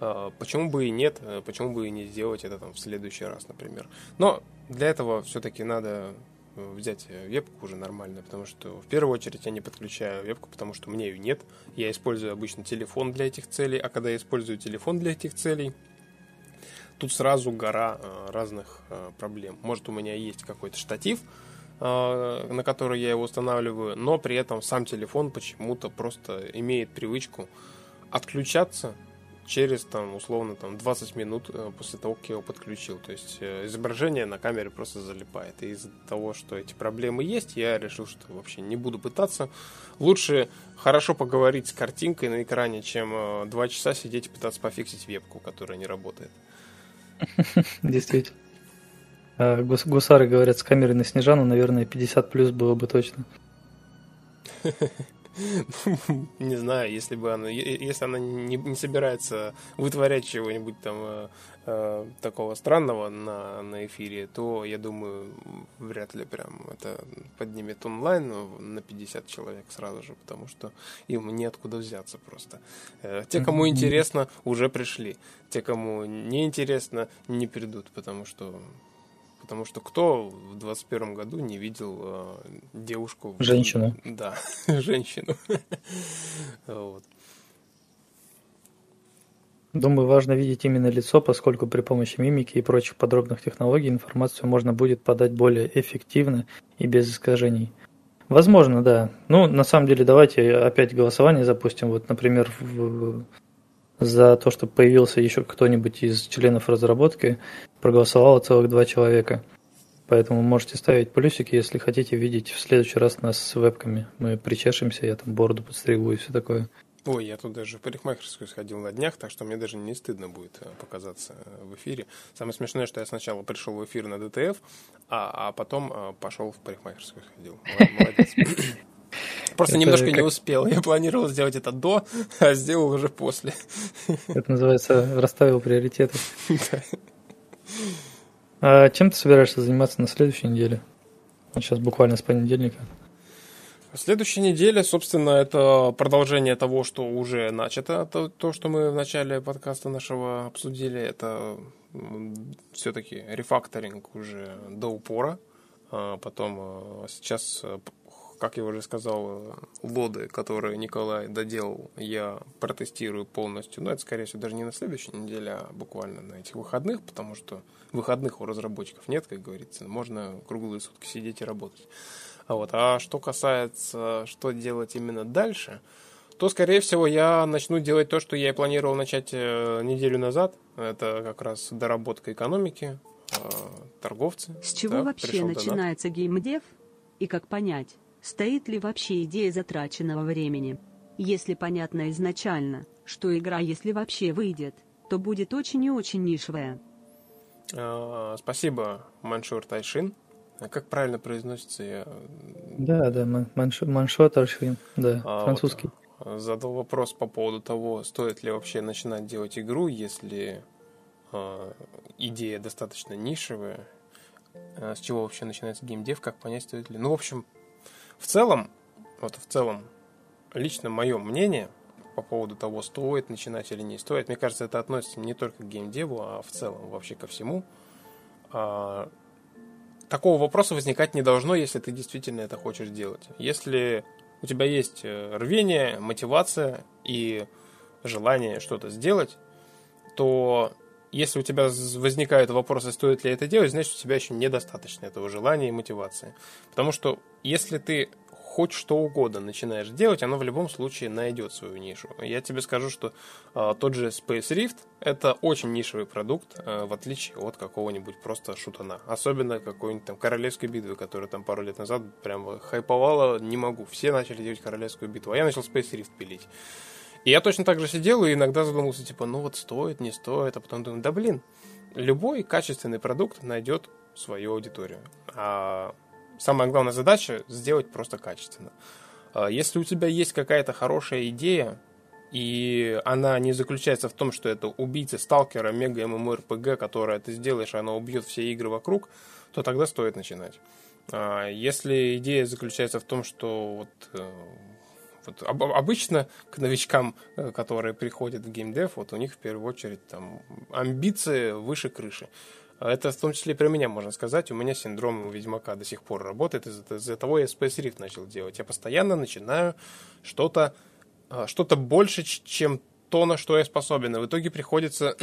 э, почему бы и нет, э, почему бы и не сделать это там в следующий раз, например. Но для этого все-таки надо взять вебку уже нормально, потому что в первую очередь я не подключаю вебку, потому что мне ее нет. Я использую обычно телефон для этих целей, а когда я использую телефон для этих целей, тут сразу гора э, разных э, проблем. Может, у меня есть какой-то штатив, э, на который я его устанавливаю, но при этом сам телефон почему-то просто имеет привычку отключаться через там условно там 20 минут после того, как я его подключил. То есть изображение на камере просто залипает. И из-за того, что эти проблемы есть, я решил, что вообще не буду пытаться. Лучше хорошо поговорить с картинкой на экране, чем два часа сидеть и пытаться пофиксить вебку, которая не работает. Действительно. А, гусары говорят, с камерой на Снежану, наверное, 50 плюс было бы точно. Не знаю, если бы она, если она не, не собирается вытворять чего-нибудь там э, э, такого странного на, на эфире, то я думаю, вряд ли прям это поднимет онлайн на 50 человек сразу же, потому что им неоткуда взяться просто. Э, те, кому интересно, уже пришли. Те, кому не интересно, не придут, потому что Потому что кто в 21 году не видел э, девушку... Женщину. Да, женщину. вот. Думаю, важно видеть именно лицо, поскольку при помощи мимики и прочих подробных технологий информацию можно будет подать более эффективно и без искажений. Возможно, да. Ну, на самом деле, давайте опять голосование запустим. Вот, например, в, за то, чтобы появился еще кто-нибудь из членов разработки, проголосовало целых два человека. Поэтому можете ставить плюсики, если хотите видеть в следующий раз нас с вебками. Мы причешемся, я там бороду подстригу и все такое. Ой, я тут даже в парикмахерскую сходил на днях, так что мне даже не стыдно будет э, показаться э, в эфире. Самое смешное, что я сначала пришел в эфир на ДТФ, а, а потом э, пошел в парикмахерскую сходил. Молодец. Просто немножко не успел. Я планировал сделать это до, а сделал уже после. Это называется расставил приоритеты. А чем ты собираешься заниматься на следующей неделе? Сейчас буквально с понедельника. Следующая неделя, собственно, это продолжение того, что уже начато, то, то что мы в начале подкаста нашего обсудили, это все-таки рефакторинг уже до упора. А потом а, сейчас, э, как я уже сказал, лоды, которые Николай доделал, я протестирую полностью. Но это, скорее всего, даже не на следующей неделе, а буквально на этих выходных, потому что выходных у разработчиков нет, как говорится. Можно круглые сутки сидеть и работать. А вот. А что касается, что делать именно дальше, то, скорее всего, я начну делать то, что я и планировал начать э, неделю назад. Это как раз доработка экономики, э, торговцы. С чего да, вообще начинается геймдев? И как понять, стоит ли вообще идея затраченного времени? Если понятно изначально, что игра, если вообще выйдет, то будет очень и очень нишевая. А, спасибо, Маншур Тайшин. А как правильно произносится? Я... Да, да, маншо Таршин, да, а, французский. Вот, задал вопрос по поводу того, стоит ли вообще начинать делать игру, если э, идея достаточно нишевая. С чего вообще начинается геймдев, как понять, стоит ли. Ну, в общем, в целом, вот в целом, лично мое мнение по поводу того, стоит начинать или не стоит, мне кажется, это относится не только к геймдеву, а в целом вообще ко всему такого вопроса возникать не должно, если ты действительно это хочешь делать. Если у тебя есть э, рвение, мотивация и желание что-то сделать, то если у тебя возникают вопросы, стоит ли это делать, значит, у тебя еще недостаточно этого желания и мотивации. Потому что если ты хоть что угодно начинаешь делать, оно в любом случае найдет свою нишу. Я тебе скажу, что э, тот же Space Rift это очень нишевый продукт, э, в отличие от какого-нибудь просто шутана. Особенно какой-нибудь там Королевской битвы, которая там пару лет назад прям хайповала, не могу. Все начали делать Королевскую битву, а я начал Space Rift пилить. И я точно так же сидел и иногда задумался, типа, ну вот стоит, не стоит, а потом думаю, да блин, любой качественный продукт найдет свою аудиторию. А самая главная задача сделать просто качественно. А, если у тебя есть какая-то хорошая идея, и она не заключается в том, что это убийца сталкера, мега ММО-РПГ, которое ты сделаешь, она убьет все игры вокруг, то тогда стоит начинать. А, если идея заключается в том, что вот, э, вот обычно к новичкам, э, которые приходят в геймдев, вот у них в первую очередь там амбиции выше крыши. Это в том числе про меня можно сказать. У меня синдром Ведьмака до сих пор работает. Из-за, из того я Space Rift начал делать. Я постоянно начинаю что-то а, что-то больше, чем то, на что я способен. И в итоге приходится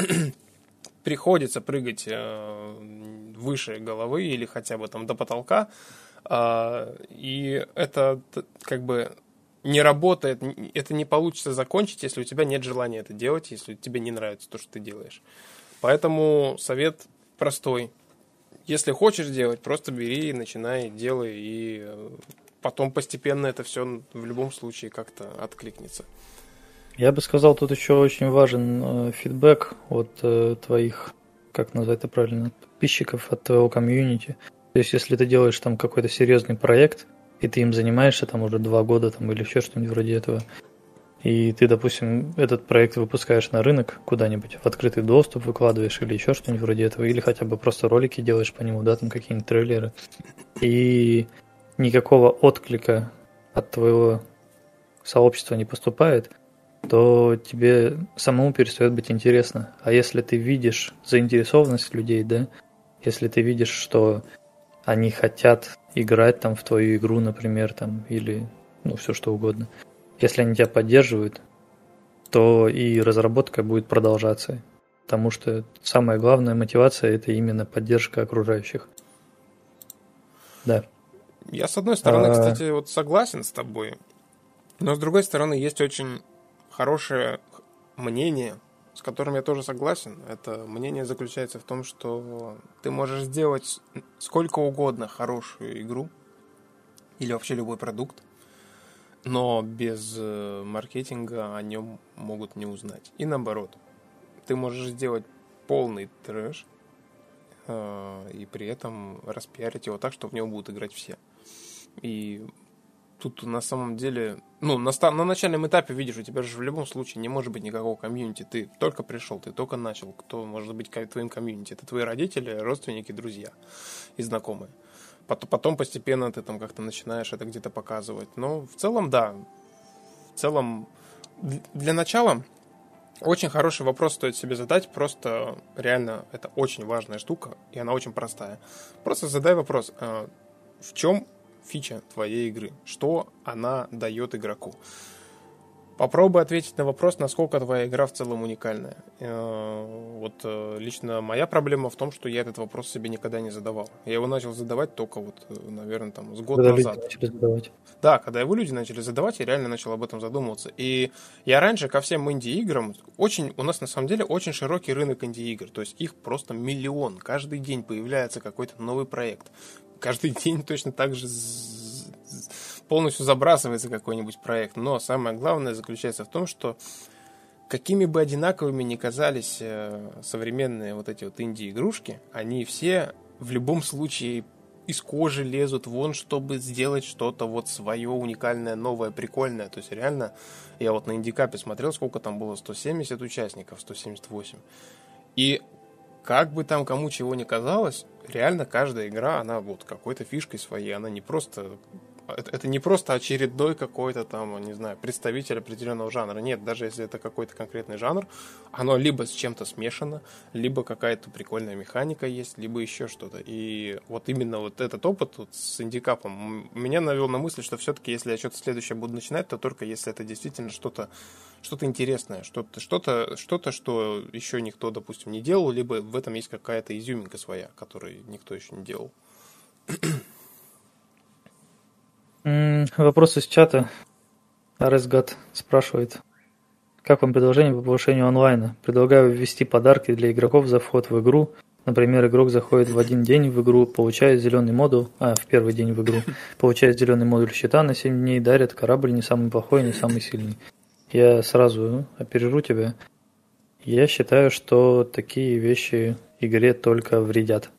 приходится прыгать э, выше головы или хотя бы там до потолка. Э, и это как бы не работает, это не получится закончить, если у тебя нет желания это делать, если тебе не нравится то, что ты делаешь. Поэтому совет простой. Если хочешь делать, просто бери, начинай, делай, и э, потом постепенно это все в любом случае как-то откликнется. Я бы сказал, тут еще очень важен э, фидбэк от э, твоих, как назвать это правильно, подписчиков, от твоего комьюнити. То есть, если ты делаешь там какой-то серьезный проект, и ты им занимаешься там уже два года там, или еще что-нибудь вроде этого, и ты, допустим, этот проект выпускаешь на рынок куда-нибудь, в открытый доступ выкладываешь или еще что-нибудь вроде этого, или хотя бы просто ролики делаешь по нему, да, там какие-нибудь трейлеры, и никакого отклика от твоего сообщества не поступает, то тебе самому перестает быть интересно. А если ты видишь заинтересованность людей, да, если ты видишь, что они хотят играть там в твою игру, например, там, или ну, все что угодно, если они тебя поддерживают, то и разработка будет продолжаться. Потому что самая главная мотивация это именно поддержка окружающих. Да. Я с одной стороны, а... кстати, вот согласен с тобой, но с другой стороны есть очень хорошее мнение, с которым я тоже согласен. Это мнение заключается в том, что ты можешь сделать сколько угодно хорошую игру или вообще любой продукт, но без э, маркетинга о нем могут не узнать. И наоборот, ты можешь сделать полный трэш э, и при этом распиарить его так, что в него будут играть все. И тут на самом деле, ну, на, на начальном этапе, видишь, у тебя же в любом случае не может быть никакого комьюнити. Ты только пришел, ты только начал. Кто может быть твоим комьюнити? Это твои родители, родственники, друзья и знакомые. потом постепенно ты там как-то начинаешь это где-то показывать. Но в целом, да. В целом, для начала очень хороший вопрос стоит себе задать. Просто реально это очень важная штука, и она очень простая. Просто задай вопрос, а, в чем фича твоей игры? Что она дает игроку? Попробуй ответить на вопрос, насколько твоя игра в целом уникальная. Э, вот э, лично моя проблема в том, что я этот вопрос себе никогда не задавал. Я его начал задавать только вот, э, наверное, там с года когда назад. начали задавать. Да, когда его люди начали задавать, я реально начал об этом задумываться. И я раньше ко всем инди-играм, очень, у нас на самом деле очень широкий рынок инди-игр. То есть их просто миллион. Каждый день появляется какой-то новый проект. Каждый день точно так же полностью забрасывается какой-нибудь проект. Но самое главное заключается в том, что какими бы одинаковыми ни казались э, современные вот эти вот инди-игрушки, они все в любом случае из кожи лезут вон, чтобы сделать что-то вот свое уникальное, новое, прикольное. То есть реально, я вот на индикапе смотрел, сколько там было, 170 участников, 178. И как бы там кому чего ни казалось, реально каждая игра, она вот какой-то фишкой своей, она не просто это не просто очередной какой-то там, не знаю, представитель определенного жанра. Нет, даже если это какой-то конкретный жанр, оно либо с чем-то смешано, либо какая-то прикольная механика есть, либо еще что-то. И вот именно вот этот опыт вот с индикапом меня навел на мысль, что все-таки, если я что-то следующее буду начинать, то только если это действительно что-то что-то интересное, что-то, что-то, что-то, что еще никто, допустим, не делал, либо в этом есть какая-то изюминка своя, которую никто еще не делал. Вопрос из чата. Аресгат спрашивает. Как вам предложение по повышению онлайна? Предлагаю ввести подарки для игроков за вход в игру. Например, игрок заходит в один день в игру, получает зеленый модуль, а, в первый день в игру, получает зеленый модуль щита на 7 дней, дарят корабль не самый плохой, не самый сильный. Я сразу опережу тебя. Я считаю, что такие вещи игре только вредят.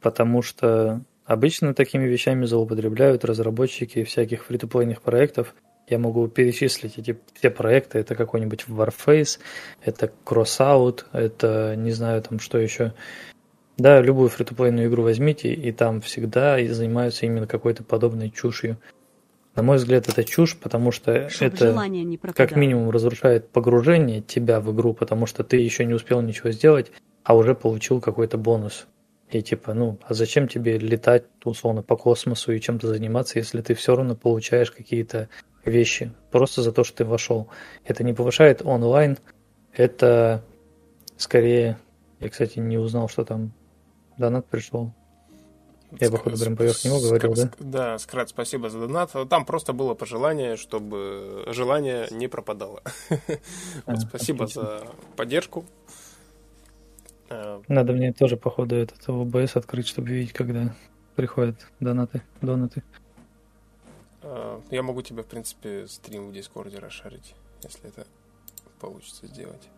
Потому что Обычно такими вещами злоупотребляют разработчики всяких фри-то-плейных проектов. Я могу перечислить эти все проекты. Это какой-нибудь Warface, это Crossout, это не знаю там что еще. Да, любую фри-то-плейную игру возьмите, и там всегда занимаются именно какой-то подобной чушью. На мой взгляд, это чушь, потому что Чтобы это как минимум разрушает погружение тебя в игру, потому что ты еще не успел ничего сделать, а уже получил какой-то бонус. И типа, ну, а зачем тебе летать условно по космосу и чем-то заниматься, если ты все равно получаешь какие-то вещи просто за то, что ты вошел. Это не повышает онлайн, это скорее... Я, кстати, не узнал, что там донат пришел. Я, походу, прям поверх него говорил, да? Да, Скрат, спасибо за донат. Там просто было пожелание, чтобы желание не пропадало. А, спасибо за поддержку. Э, Надо мне тоже, походу, этот ОБС открыть, чтобы видеть, когда приходят донаты, донаты. Э, я могу тебе, в принципе, стрим в Дискорде расшарить, если это получится сделать.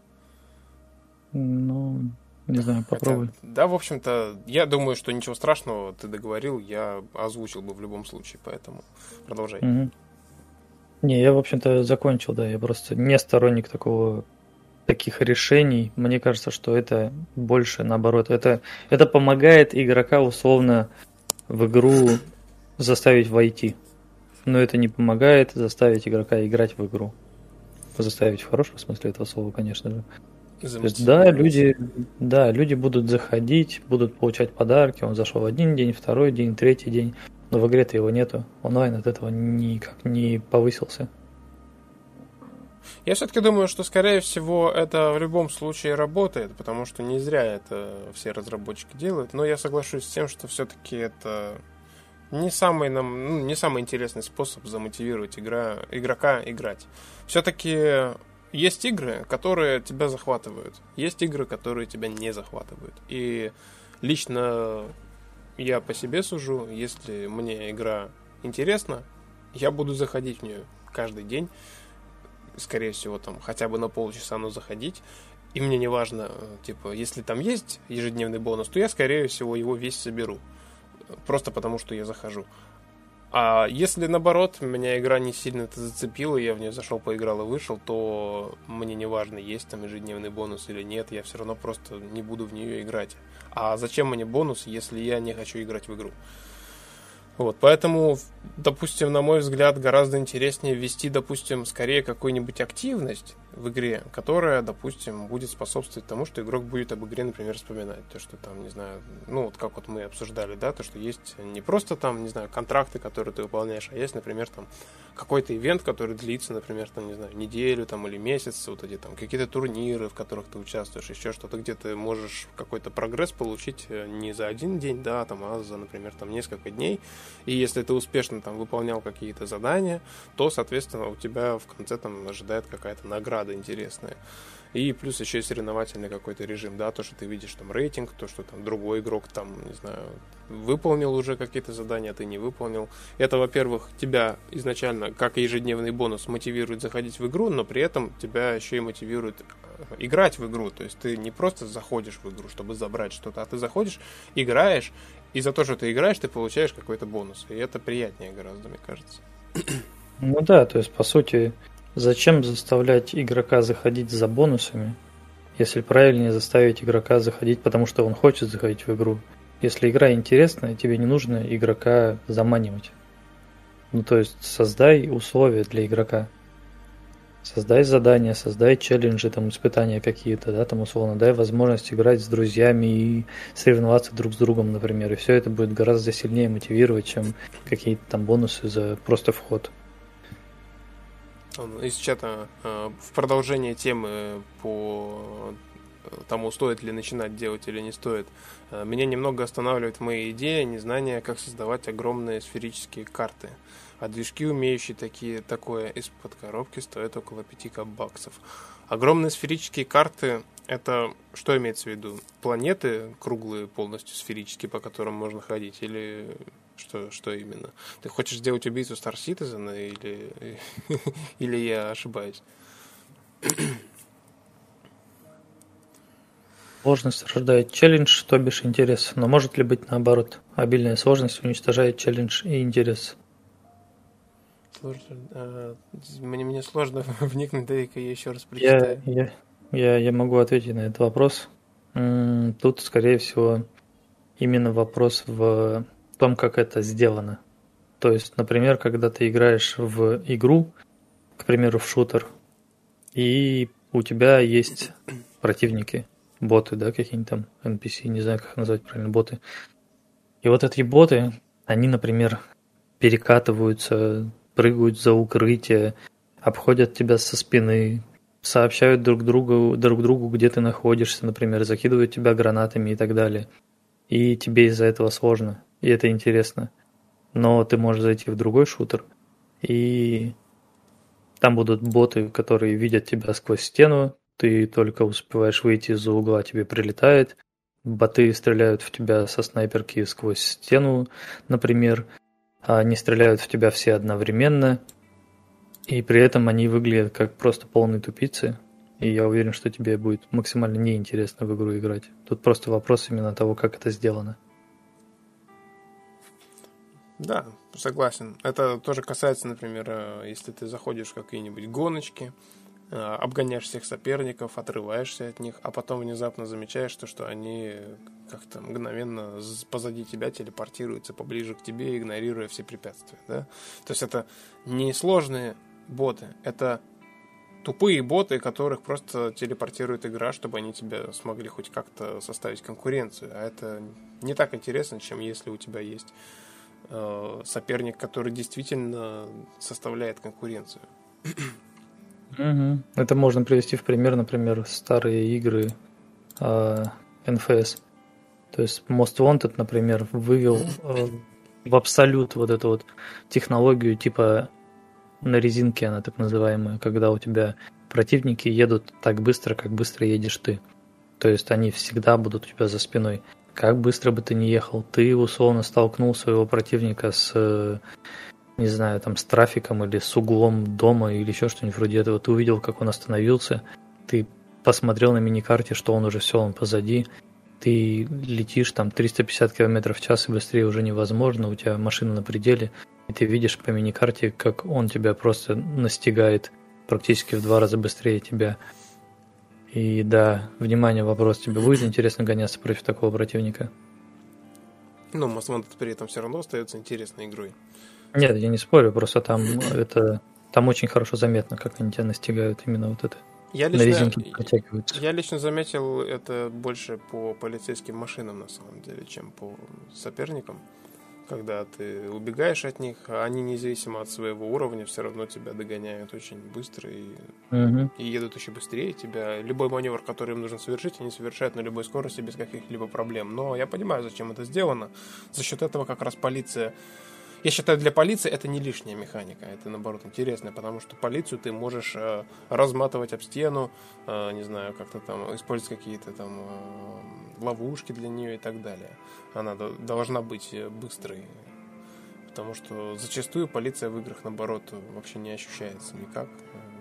Ну, не знаю, попробуй. Хотя, да, в общем-то, я думаю, что ничего страшного ты договорил, я озвучил бы в любом случае, поэтому продолжай. Угу. Не, я, в общем-то, закончил, да, я просто не сторонник такого таких решений, мне кажется, что это больше наоборот. Это, это помогает игрока условно в игру заставить войти. Но это не помогает заставить игрока играть в игру. Заставить в хорошем смысле этого слова, конечно же. Есть, да, люди, да, люди будут заходить, будут получать подарки. Он зашел один день, второй день, третий день, но в игре-то его нету. Онлайн от этого никак не повысился. Я все-таки думаю, что, скорее всего, это в любом случае работает, потому что не зря это все разработчики делают. Но я соглашусь с тем, что все-таки это не самый, нам, ну, не самый интересный способ замотивировать игра, игрока играть. Все-таки есть игры, которые тебя захватывают. Есть игры, которые тебя не захватывают. И лично я по себе сужу, если мне игра интересна, я буду заходить в нее каждый день скорее всего, там хотя бы на полчаса, но заходить. И мне не важно, э, типа, если там есть ежедневный бонус, то я, скорее всего, его весь соберу. Просто потому, что я захожу. А если наоборот, меня игра не сильно это зацепила, я в нее зашел, поиграл и вышел, то мне не важно, есть там ежедневный бонус или нет, я все равно просто не буду в нее играть. А зачем мне бонус, если я не хочу играть в игру? Вот, поэтому, допустим, на мой взгляд, гораздо интереснее ввести, допустим, скорее какую-нибудь активность в игре, которая, допустим, будет способствовать тому, что игрок будет об игре, например, вспоминать. То, что там, не знаю, ну, вот как вот мы обсуждали, да, то, что есть не просто там, не знаю, контракты, которые ты выполняешь, а есть, например, там какой-то ивент, который длится, например, там, не знаю, неделю там или месяц, вот эти там какие-то турниры, в которых ты участвуешь, еще что-то, где ты можешь какой-то прогресс получить э, не за один день, да, там, а за, например, там несколько дней. И если ты успешно там выполнял какие-то задания, то, соответственно, у тебя в конце там ожидает какая-то награда интересная. И плюс еще и соревновательный какой-то режим, да, то, что ты видишь там рейтинг, то, что там другой игрок там, не знаю, выполнил уже какие-то задания, а ты не выполнил. Это, во-первых, тебя изначально, как ежедневный бонус, мотивирует заходить в игру, но при этом тебя еще и мотивирует э, играть в игру. То есть ты не просто заходишь в игру, чтобы забрать что-то, а ты заходишь, играешь, и за то, что ты играешь, ты получаешь какой-то бонус. И это приятнее гораздо, мне кажется. Ну да, то есть, по сути, Зачем заставлять игрока заходить за бонусами, если правильнее заставить игрока заходить, потому что он хочет заходить в игру? Если игра интересная, тебе не нужно игрока заманивать. Ну, то есть создай условия для игрока. Создай задания, создай челленджи, там, испытания какие-то, да, там, условно, дай возможность играть с друзьями и соревноваться друг с другом, например. И все это будет гораздо сильнее мотивировать, чем какие-то там бонусы за просто вход из чата э, в продолжение темы по тому, стоит ли начинать делать или не стоит, э, меня немного останавливает моя идея незнания, как создавать огромные сферические карты. А движки, умеющие такие, такое из-под коробки, стоят около 5 баксов. Огромные сферические карты это что имеется в виду? Планеты круглые, полностью сферические, по которым можно ходить? Или что, что именно? Ты хочешь сделать убийцу Star Citizen или, или я ошибаюсь? Сложность рождает челлендж, то бишь интерес. Но может ли быть наоборот? Обильная сложность уничтожает челлендж и интерес. Сложно. А, мне, мне сложно вникнуть, дай-ка я еще раз прочитаю. Я, я, я, я могу ответить на этот вопрос. Тут, скорее всего, именно вопрос в том, как это сделано. То есть, например, когда ты играешь в игру, к примеру, в шутер, и у тебя есть противники, боты, да, какие-нибудь там NPC, не знаю, как назвать правильно, боты. И вот эти боты, они, например, перекатываются, прыгают за укрытие, обходят тебя со спины, сообщают друг другу, друг другу, где ты находишься, например, закидывают тебя гранатами и так далее. И тебе из-за этого сложно, и это интересно. Но ты можешь зайти в другой шутер, и там будут боты, которые видят тебя сквозь стену, ты только успеваешь выйти из-за угла, тебе прилетает, боты стреляют в тебя со снайперки сквозь стену, например, они стреляют в тебя все одновременно, и при этом они выглядят как просто полные тупицы. И я уверен, что тебе будет максимально неинтересно в игру играть. Тут просто вопрос именно того, как это сделано. Да, согласен. Это тоже касается, например, э, если ты заходишь в какие-нибудь гоночки, обгоняешь всех соперников, отрываешься от них, а потом внезапно замечаешь то, что они как-то мгновенно позади тебя телепортируются поближе к тебе, игнорируя все препятствия. Да? То есть это несложные боты. Это тупые боты, которых просто телепортирует игра, чтобы они тебе смогли хоть как-то составить конкуренцию. А это не так интересно, чем если у тебя есть э, соперник, который действительно составляет конкуренцию. Угу. Это можно привести в пример, например, старые игры э, NFS. То есть Most Wanted, например, вывел э, в абсолют вот эту вот технологию типа на резинке она так называемая, когда у тебя противники едут так быстро, как быстро едешь ты. То есть они всегда будут у тебя за спиной. Как быстро бы ты ни ехал, ты условно столкнул своего противника с, не знаю, там, с трафиком или с углом дома или еще что-нибудь вроде этого. Ты увидел, как он остановился, ты посмотрел на миникарте, что он уже все, он позади, ты летишь там 350 км в час и быстрее уже невозможно, у тебя машина на пределе, и ты видишь по миникарте, как он тебя просто настигает практически в два раза быстрее тебя. И да, внимание, вопрос, тебе будет интересно гоняться против такого противника? Ну, Wanted при этом все равно остается интересной игрой. Нет, я не спорю, просто там это там очень хорошо заметно, как они тебя настигают именно вот это. Я лично, я лично заметил это больше по полицейским машинам на самом деле, чем по соперникам когда ты убегаешь от них, а они независимо от своего уровня все равно тебя догоняют очень быстро и, угу. и едут еще быстрее тебя. Любой маневр, который им нужно совершить, они совершают на любой скорости без каких-либо проблем. Но я понимаю, зачем это сделано. За счет этого как раз полиция я считаю, для полиции это не лишняя механика, это наоборот интересно, потому что полицию ты можешь э, разматывать об стену, э, не знаю, как-то там использовать какие-то там э, ловушки для нее и так далее. Она до, должна быть э, быстрой, потому что зачастую полиция в играх наоборот вообще не ощущается никак. Э,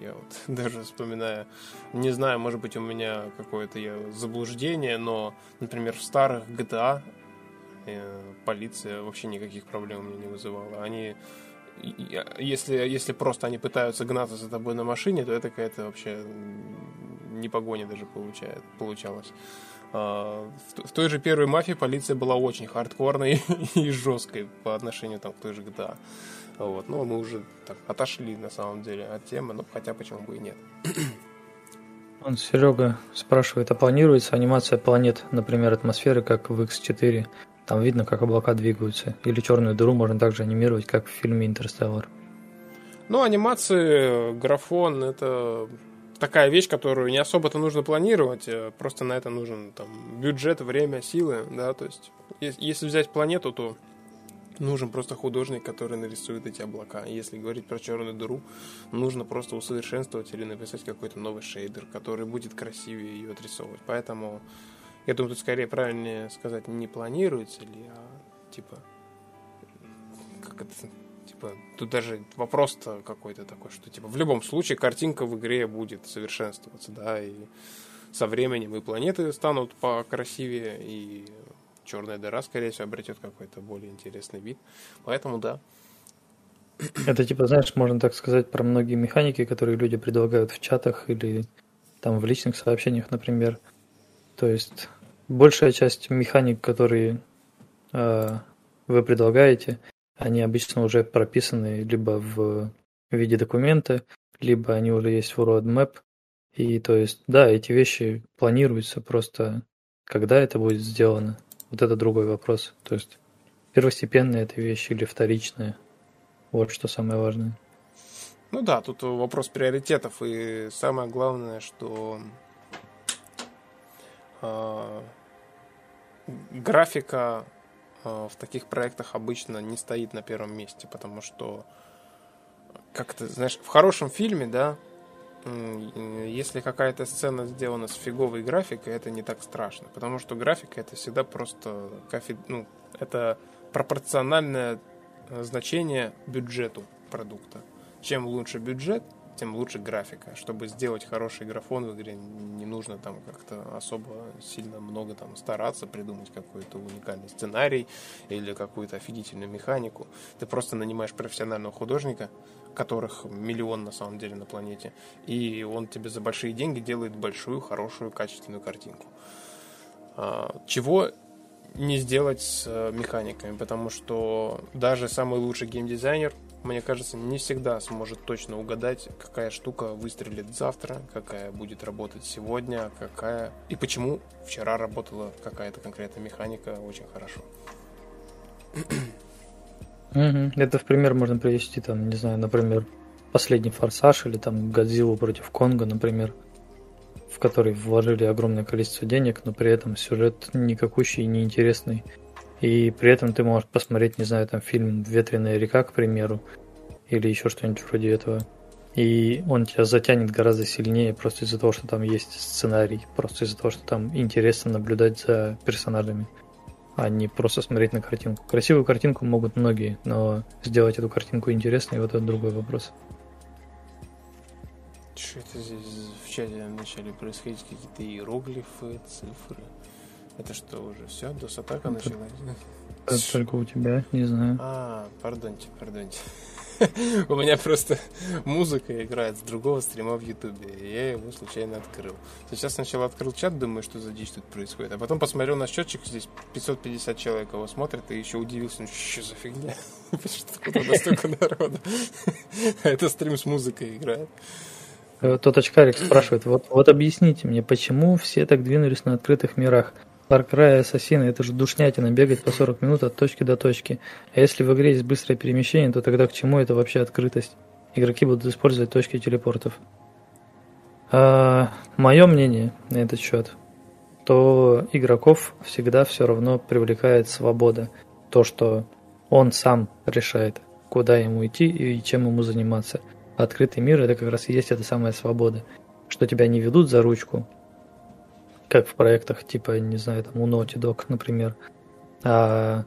я вот даже вспоминаю, не знаю, может быть у меня какое-то заблуждение, но, например, в старых GTA полиция вообще никаких проблем меня не вызывала. Они если, если просто они пытаются гнаться за тобой на машине, то это какая-то вообще не погоня даже получает, получалось. А, в той же первой мафии полиция была очень хардкорной и жесткой по отношению там, к той же GTA. Вот. Но мы уже так, отошли на самом деле от темы, но хотя почему бы и нет. Он Серега спрашивает, а планируется анимация планет, например, атмосферы, как в X4? Там видно, как облака двигаются. Или черную дыру можно также анимировать, как в фильме «Интерстеллар». Ну, анимации, графон – это такая вещь, которую не особо-то нужно планировать, э, просто на это нужен там, бюджет, время, силы, да, то есть если взять планету, то нужен просто художник, который нарисует эти облака. Если говорить про черную дыру, нужно просто усовершенствовать или написать какой-то новый шейдер, который будет красивее ее отрисовывать. Поэтому я думаю, тут скорее правильнее сказать, не планируется ли, а типа, как это, типа, тут даже вопрос-то какой-то такой, что типа в любом случае картинка в игре будет совершенствоваться, да, и со временем и планеты станут покрасивее, и черная дыра, скорее всего, обретет какой-то более интересный вид. Поэтому да. Это типа, знаешь, можно так сказать про многие механики, которые люди предлагают в чатах или там в личных сообщениях, например. То есть большая часть механик, которые э, вы предлагаете, они обычно уже прописаны либо в виде документа, либо они уже есть в roadmap. И то есть, да, эти вещи планируются, просто когда это будет сделано, вот это другой вопрос. То есть, первостепенные это вещи или вторичные. Вот что самое важное. Ну да, тут вопрос приоритетов. И самое главное, что э, графика э, в таких проектах обычно не стоит на первом месте, потому что, как то знаешь, в хорошем фильме, да, если какая-то сцена сделана с фиговой графикой, это не так страшно, потому что графика это всегда просто кафе, ну, это пропорциональное э, значение бюджету продукта. Чем лучше бюджет, тем лучше графика. Чтобы сделать хороший графон в игре, не нужно там как-то особо сильно много там стараться, придумать какой-то уникальный сценарий или какую-то офигительную механику. Ты просто нанимаешь профессионального художника, которых миллион на самом деле на планете, и он тебе за большие деньги делает большую, хорошую, качественную картинку. А, чего не сделать с э, механиками, потому что даже самый лучший геймдизайнер – мне кажется, не всегда сможет точно угадать, какая штука выстрелит завтра, какая будет работать сегодня, какая... И почему вчера работала какая-то конкретная механика очень хорошо. Это в пример можно привести, там, не знаю, например, последний форсаж или там Годзиллу против Конга, например, в который вложили огромное количество денег, но при этом сюжет никакущий и неинтересный. И при этом ты можешь посмотреть, не знаю, там фильм «Ветреная река», к примеру, или еще что-нибудь вроде этого. И он тебя затянет гораздо сильнее просто из-за того, что там есть сценарий, просто из-за того, что там интересно наблюдать за персонажами, а не просто смотреть на картинку. Красивую картинку могут многие, но сделать эту картинку интересной, вот это другой вопрос. Что это здесь в чате начали происходить какие-то иероглифы, цифры? Это что уже все? Дос-атака началась? Это только у тебя, не знаю. А, пардоньте, пардоньте. У меня просто музыка играет с другого стрима в Ютубе, и я его случайно открыл. Сейчас сначала открыл чат, думаю, что за дичь тут происходит, а потом посмотрел на счетчик, здесь 550 человек его смотрит, и еще удивился, ну что за фигня? Что столько народа? А это стрим с музыкой играет. Э, тот очкарик спрашивает, вот, вот объясните мне, почему все так двинулись на открытых мирах? Far Cry Ассасины, это же душнятина, бегать по 40 минут от точки до точки. А если в игре есть быстрое перемещение, то тогда к чему это вообще открытость? Игроки будут использовать точки телепортов. А, мое мнение на этот счет, то игроков всегда все равно привлекает свобода. То, что он сам решает, куда ему идти и чем ему заниматься. Открытый мир это как раз и есть эта самая свобода. Что тебя не ведут за ручку, как в проектах типа, не знаю, там у Naughty Dog, например. А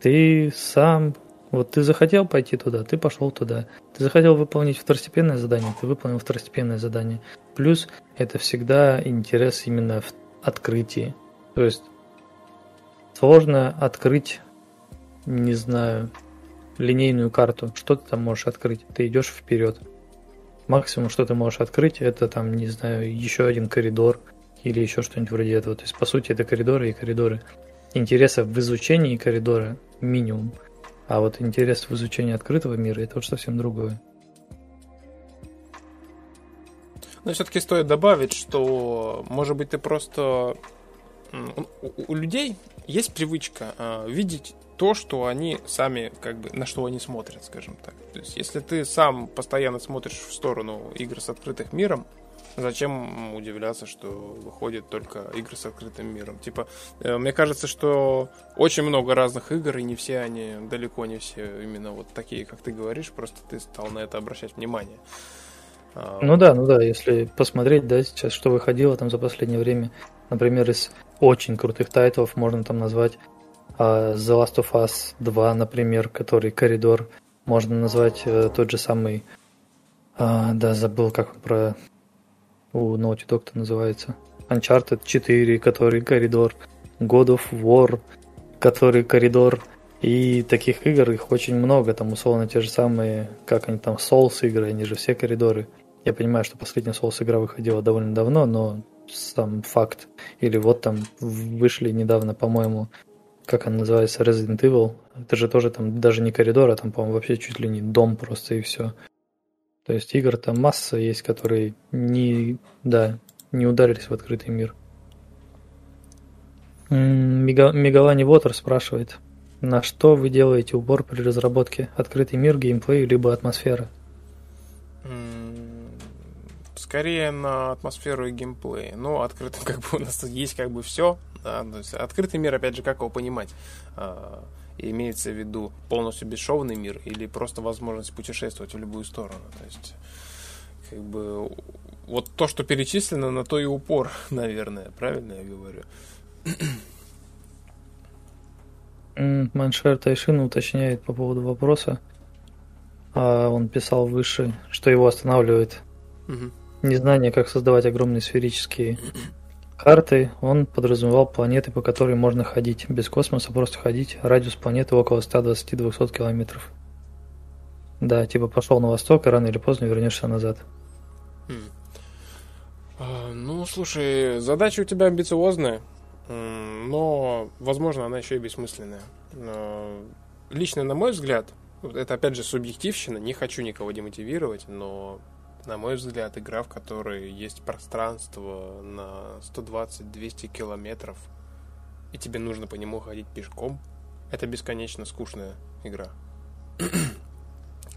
ты сам, вот ты захотел пойти туда, ты пошел туда. Ты захотел выполнить второстепенное задание, ты выполнил второстепенное задание. Плюс это всегда интерес именно в открытии. То есть сложно открыть, не знаю, линейную карту. Что ты там можешь открыть? Ты идешь вперед. Максимум, что ты можешь открыть, это там, не знаю, еще один коридор – или еще что-нибудь вроде этого. То есть, по сути, это коридоры и коридоры. Интереса в изучении коридора минимум, а вот интерес в изучении открытого мира это уж совсем другое. Но все-таки стоит добавить, что, может быть, ты просто... У, людей есть привычка э, видеть то, что они сами, как бы, на что они смотрят, скажем так. То есть, если ты сам постоянно смотришь в сторону игр с открытым миром, Зачем удивляться, что выходят только игры с открытым миром? Типа, э, мне кажется, что очень много разных игр, и не все они, далеко не все именно вот такие, как ты говоришь, просто ты стал на это обращать внимание. А, ну да, ну да, если посмотреть, да, сейчас, что выходило там за последнее время, например, из очень крутых тайтлов можно там назвать uh, The Last of Us 2, например, который коридор, можно назвать uh, тот же самый, uh, да, забыл, как он про у Naughty Dog называется. Uncharted 4, который коридор. God of War, который коридор. И таких игр их очень много, там условно те же самые, как они там, Souls игры, они же все коридоры. Я понимаю, что последняя Souls игра выходила довольно давно, но сам факт. Или вот там вышли недавно, по-моему, как она называется, Resident Evil. Это же тоже там даже не коридор, а там, по-моему, вообще чуть ли не дом просто и все. То есть игр там масса есть, которые не, да, не ударились в открытый мир. Мега, Мегалани Вотер спрашивает, на что вы делаете упор при разработке? Открытый мир, геймплей, либо атмосфера? Скорее на атмосферу и геймплей. Ну, открытый как бы у нас есть как бы все. Да, то есть открытый мир, опять же, как его понимать? Имеется в виду полностью бесшовный мир или просто возможность путешествовать в любую сторону. То есть, как бы, вот то, что перечислено, на то и упор, наверное, правильно я говорю? Маншер Тайшин уточняет по поводу вопроса. А он писал выше, что его останавливает угу. незнание, как создавать огромные сферические карты он подразумевал планеты, по которой можно ходить. Без космоса просто ходить. Радиус планеты около 120-200 километров. Да, типа пошел на восток, и рано или поздно вернешься назад. Хм. А, ну, слушай, задача у тебя амбициозная, но, возможно, она еще и бессмысленная. Лично, на мой взгляд, это опять же субъективщина, не хочу никого демотивировать, но на мой взгляд, игра, в которой есть пространство на 120-200 километров, и тебе нужно по нему ходить пешком, это бесконечно скучная игра.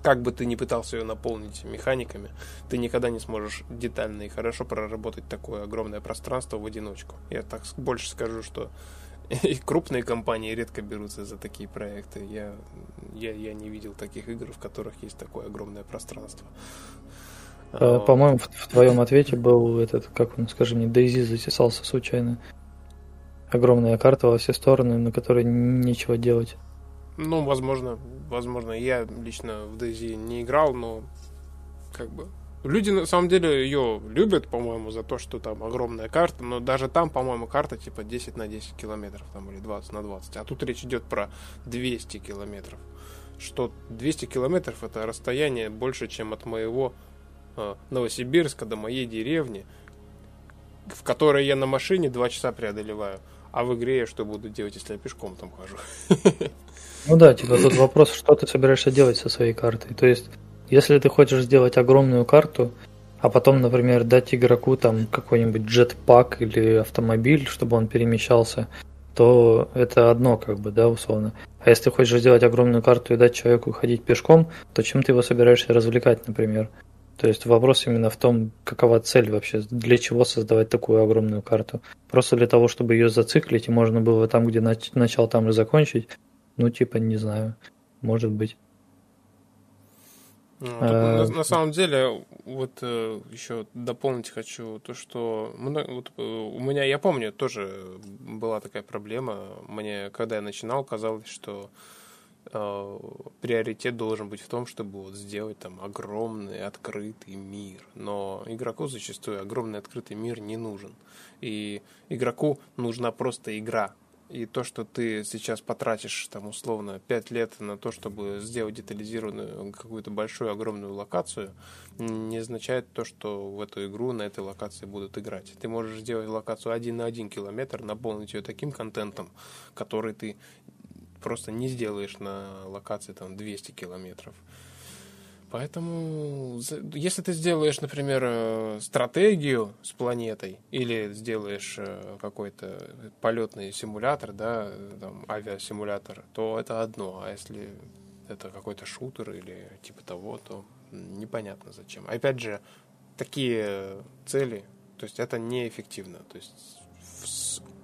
как бы ты ни пытался ее наполнить механиками, ты никогда не сможешь детально и хорошо проработать такое огромное пространство в одиночку. Я так больше скажу, что и крупные компании редко берутся за такие проекты. Я, я, я не видел таких игр, в которых есть такое огромное пространство. Э, по-моему, в, в твоем ответе был этот, как он, скажи мне, Дейзи затесался случайно. Огромная карта во все стороны, на которой нечего делать. Ну, возможно, возможно. Я лично в Дейзи не играл, но как бы Люди на самом деле ее любят, по-моему, за то, что там огромная карта, но даже там, по-моему, карта типа 10 на 10 километров там, или 20 на 20. А тут речь идет про 200 километров. Что 200 километров это расстояние больше, чем от моего э, Новосибирска до моей деревни, в которой я на машине 2 часа преодолеваю. А в игре я что буду делать, если я пешком там хожу? Ну да, типа тут вопрос, что ты собираешься делать со своей картой. То есть, если ты хочешь сделать огромную карту, а потом, например, дать игроку там какой-нибудь джетпак или автомобиль, чтобы он перемещался, то это одно, как бы, да, условно. А если ты хочешь сделать огромную карту и дать человеку ходить пешком, то чем ты его собираешься развлекать, например? То есть вопрос именно в том, какова цель вообще, для чего создавать такую огромную карту. Просто для того, чтобы ее зациклить, и можно было там, где нач- начал, там и закончить. Ну, типа, не знаю, может быть. Ну, а, на, на самом деле, вот э, еще дополнить хочу то, что вот, э, у меня, я помню, тоже была такая проблема. Мне, когда я начинал, казалось, что э, приоритет должен быть в том, чтобы вот сделать там огромный открытый мир. Но игроку зачастую огромный открытый мир не нужен. И игроку нужна просто игра, и то, что ты сейчас потратишь, там, условно, 5 лет на то, чтобы сделать детализированную какую-то большую, огромную локацию, не означает то, что в эту игру на этой локации будут играть. Ты можешь сделать локацию один на один километр, наполнить ее таким контентом, который ты просто не сделаешь на локации там 200 километров. Поэтому, если ты сделаешь, например, э, стратегию с планетой или сделаешь э, какой-то полетный симулятор, да, там, авиасимулятор, то это одно. А если это какой-то шутер или типа того, то непонятно зачем. Опять же, такие цели, то есть это неэффективно. То есть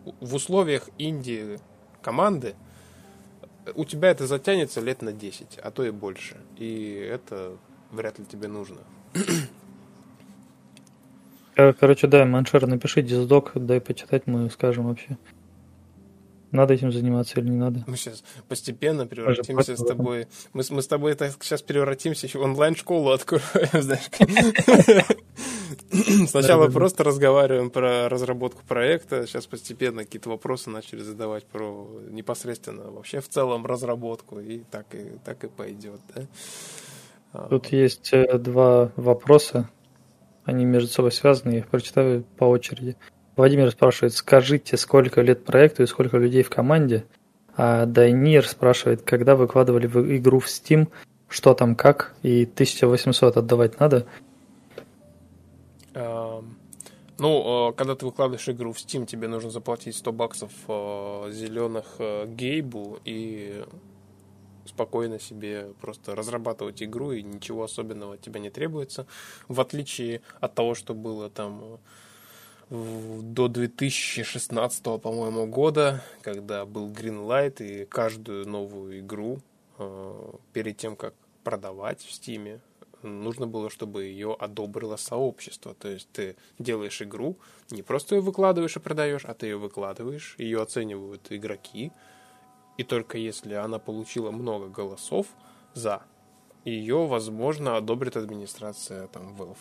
в, в условиях Индии команды у тебя это затянется лет на 10, а то и больше. И это вряд ли тебе нужно. Короче, да, Маншер, напиши диздок, дай почитать, мы скажем вообще. Надо этим заниматься или не надо? Мы сейчас постепенно превратимся с тобой. Мы, мы с тобой так сейчас превратимся в онлайн-школу откроем, знаешь. Сначала просто разговариваем про разработку проекта, сейчас постепенно какие-то вопросы начали задавать про непосредственно вообще в целом разработку, и так и, так и пойдет, да? А, Тут есть э, два вопроса, они между собой связаны, я их прочитаю по очереди. Владимир спрашивает, скажите, сколько лет проекту и сколько людей в команде? А Дайнир спрашивает, когда выкладывали в игру в Steam, что там как, и 1800 отдавать надо? Ну, э, когда ты выкладываешь игру в Steam, тебе нужно заплатить 100 баксов э, зеленых э, Гейбу и спокойно себе просто разрабатывать игру, и ничего особенного от тебя не требуется. В отличие от того, что было там до 2016, по-моему, года, когда был Greenlight, и каждую новую игру э, перед тем, как продавать в Стиме, нужно было, чтобы ее одобрило сообщество. То есть ты делаешь игру, не просто ее выкладываешь и продаешь, а ты ее выкладываешь, ее оценивают игроки, и только если она получила много голосов за, ее, возможно, одобрит администрация там Valve.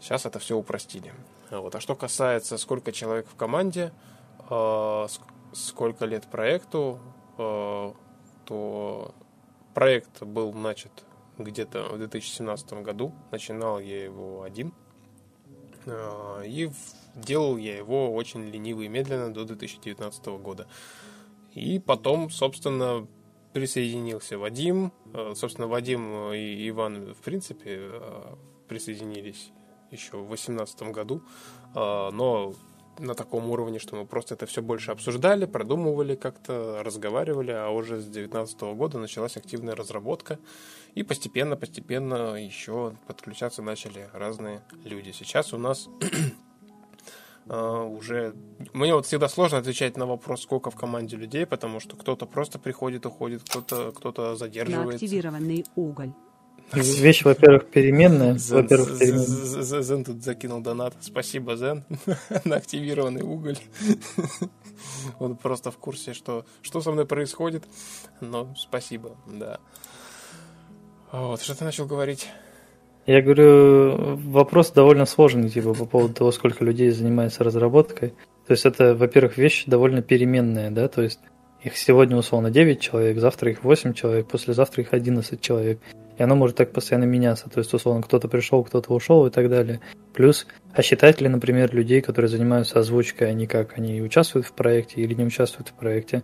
Сейчас это все упростили. Вот. А что касается, сколько человек в команде, э, сколько лет проекту, э, то проект был начат где-то в 2017 году. Начинал я его один. И делал я его очень лениво и медленно до 2019 года. И потом, собственно, присоединился Вадим. Собственно, Вадим и Иван, в принципе, присоединились еще в 2018 году, а, но на таком уровне, что мы просто это все больше обсуждали, продумывали как-то, разговаривали, а уже с 2019 года началась активная разработка, и постепенно-постепенно еще подключаться начали разные люди. Сейчас у нас а, уже... Мне вот всегда сложно отвечать на вопрос, сколько в команде людей, потому что кто-то просто приходит, уходит, кто-то кто задерживается. Активированный уголь. Вещь, во-первых, переменная. Во-первых, переменная. Зен тут закинул донат. Спасибо, Зен, на активированный уголь. Он просто в курсе, что, что со мной происходит. Но спасибо, да. Вот, что ты начал говорить? Я говорю, вопрос довольно сложный, типа, по поводу того, сколько людей занимается разработкой. То есть это, во-первых, вещь довольно переменная, да, то есть их сегодня условно 9 человек, завтра их 8 человек, послезавтра их 11 человек. И оно может так постоянно меняться. То есть, условно, кто-то пришел, кто-то ушел и так далее. Плюс, а считать ли, например, людей, которые занимаются озвучкой, они как? Они участвуют в проекте или не участвуют в проекте?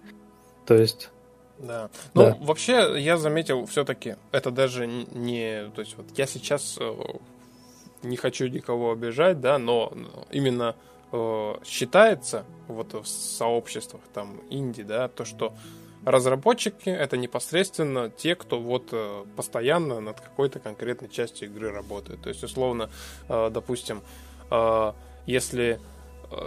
То есть, да. Ну, да. вообще, я заметил все-таки, это даже не... То есть, вот я сейчас э, не хочу никого обижать, да, но именно э, считается вот в сообществах там инди, да, то, что разработчики это непосредственно те, кто вот э, постоянно над какой-то конкретной частью игры работает. То есть, условно, э, допустим, э, если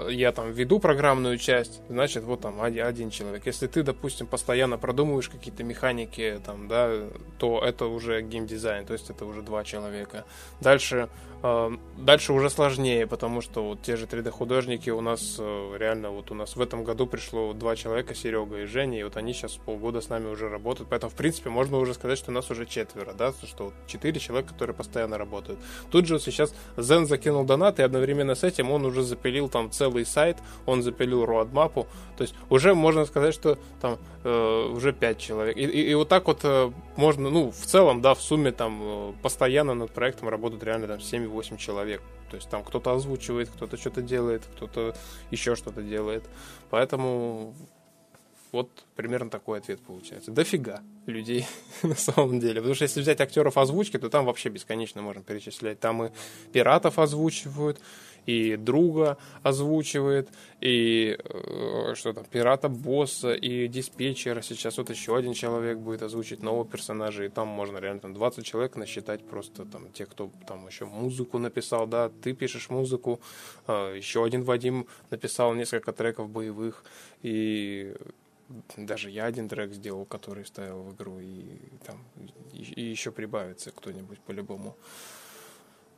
я там веду программную часть, значит, вот там один человек. Если ты, допустим, постоянно продумываешь какие-то механики, там, да, то это уже геймдизайн, то есть это уже два человека. Дальше дальше уже сложнее, потому что вот те же 3D-художники у нас э, реально вот у нас в этом году пришло два человека, Серега и Женя, и вот они сейчас полгода с нами уже работают. Поэтому, в принципе, можно уже сказать, что у нас уже четверо, да, что вот четыре человека, которые постоянно работают. Тут же вот сейчас Зен закинул донат, и одновременно с этим он уже запилил там целый сайт, он запилил роадмапу, то есть уже можно сказать, что там э, уже пять человек. И, и, и вот так вот э, можно, ну, в целом, да, в сумме там э, постоянно над проектом работают реально там 7 8 человек. То есть там кто-то озвучивает, кто-то что-то делает, кто-то еще что-то делает. Поэтому вот примерно такой ответ получается. Дофига людей на самом деле. Потому что если взять актеров озвучки, то там вообще бесконечно можно перечислять. Там и пиратов озвучивают, и друга озвучивает, и э, что там, пирата босса, и диспетчера. Сейчас вот еще один человек будет озвучить нового персонажа, и там можно реально там 20 человек насчитать просто там те, кто там еще музыку написал, да, ты пишешь музыку, э, еще один Вадим написал несколько треков боевых, и даже я один трек сделал, который ставил в игру, и там и, и еще прибавится кто-нибудь по-любому.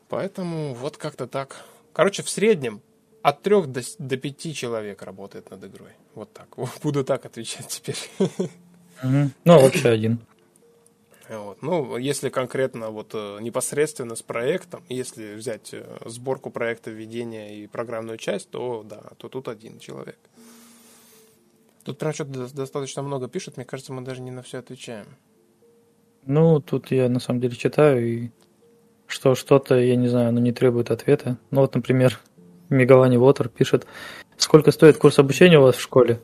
Поэтому вот как-то так. Короче, в среднем от трех до, до пяти человек работает над игрой. Вот так. Буду так отвечать теперь. Ну, вообще один. Вот. Ну, если конкретно вот э, непосредственно с проектом, если взять э, сборку проекта, введения и программную часть, то да, то тут один человек. Тут прям что-то достаточно много пишут, мне кажется, мы даже не на все отвечаем. Ну, тут я на самом деле читаю и что что-то, я не знаю, оно не требует ответа. Ну вот, например, Мегалани Вотер пишет, сколько стоит курс обучения у вас в школе?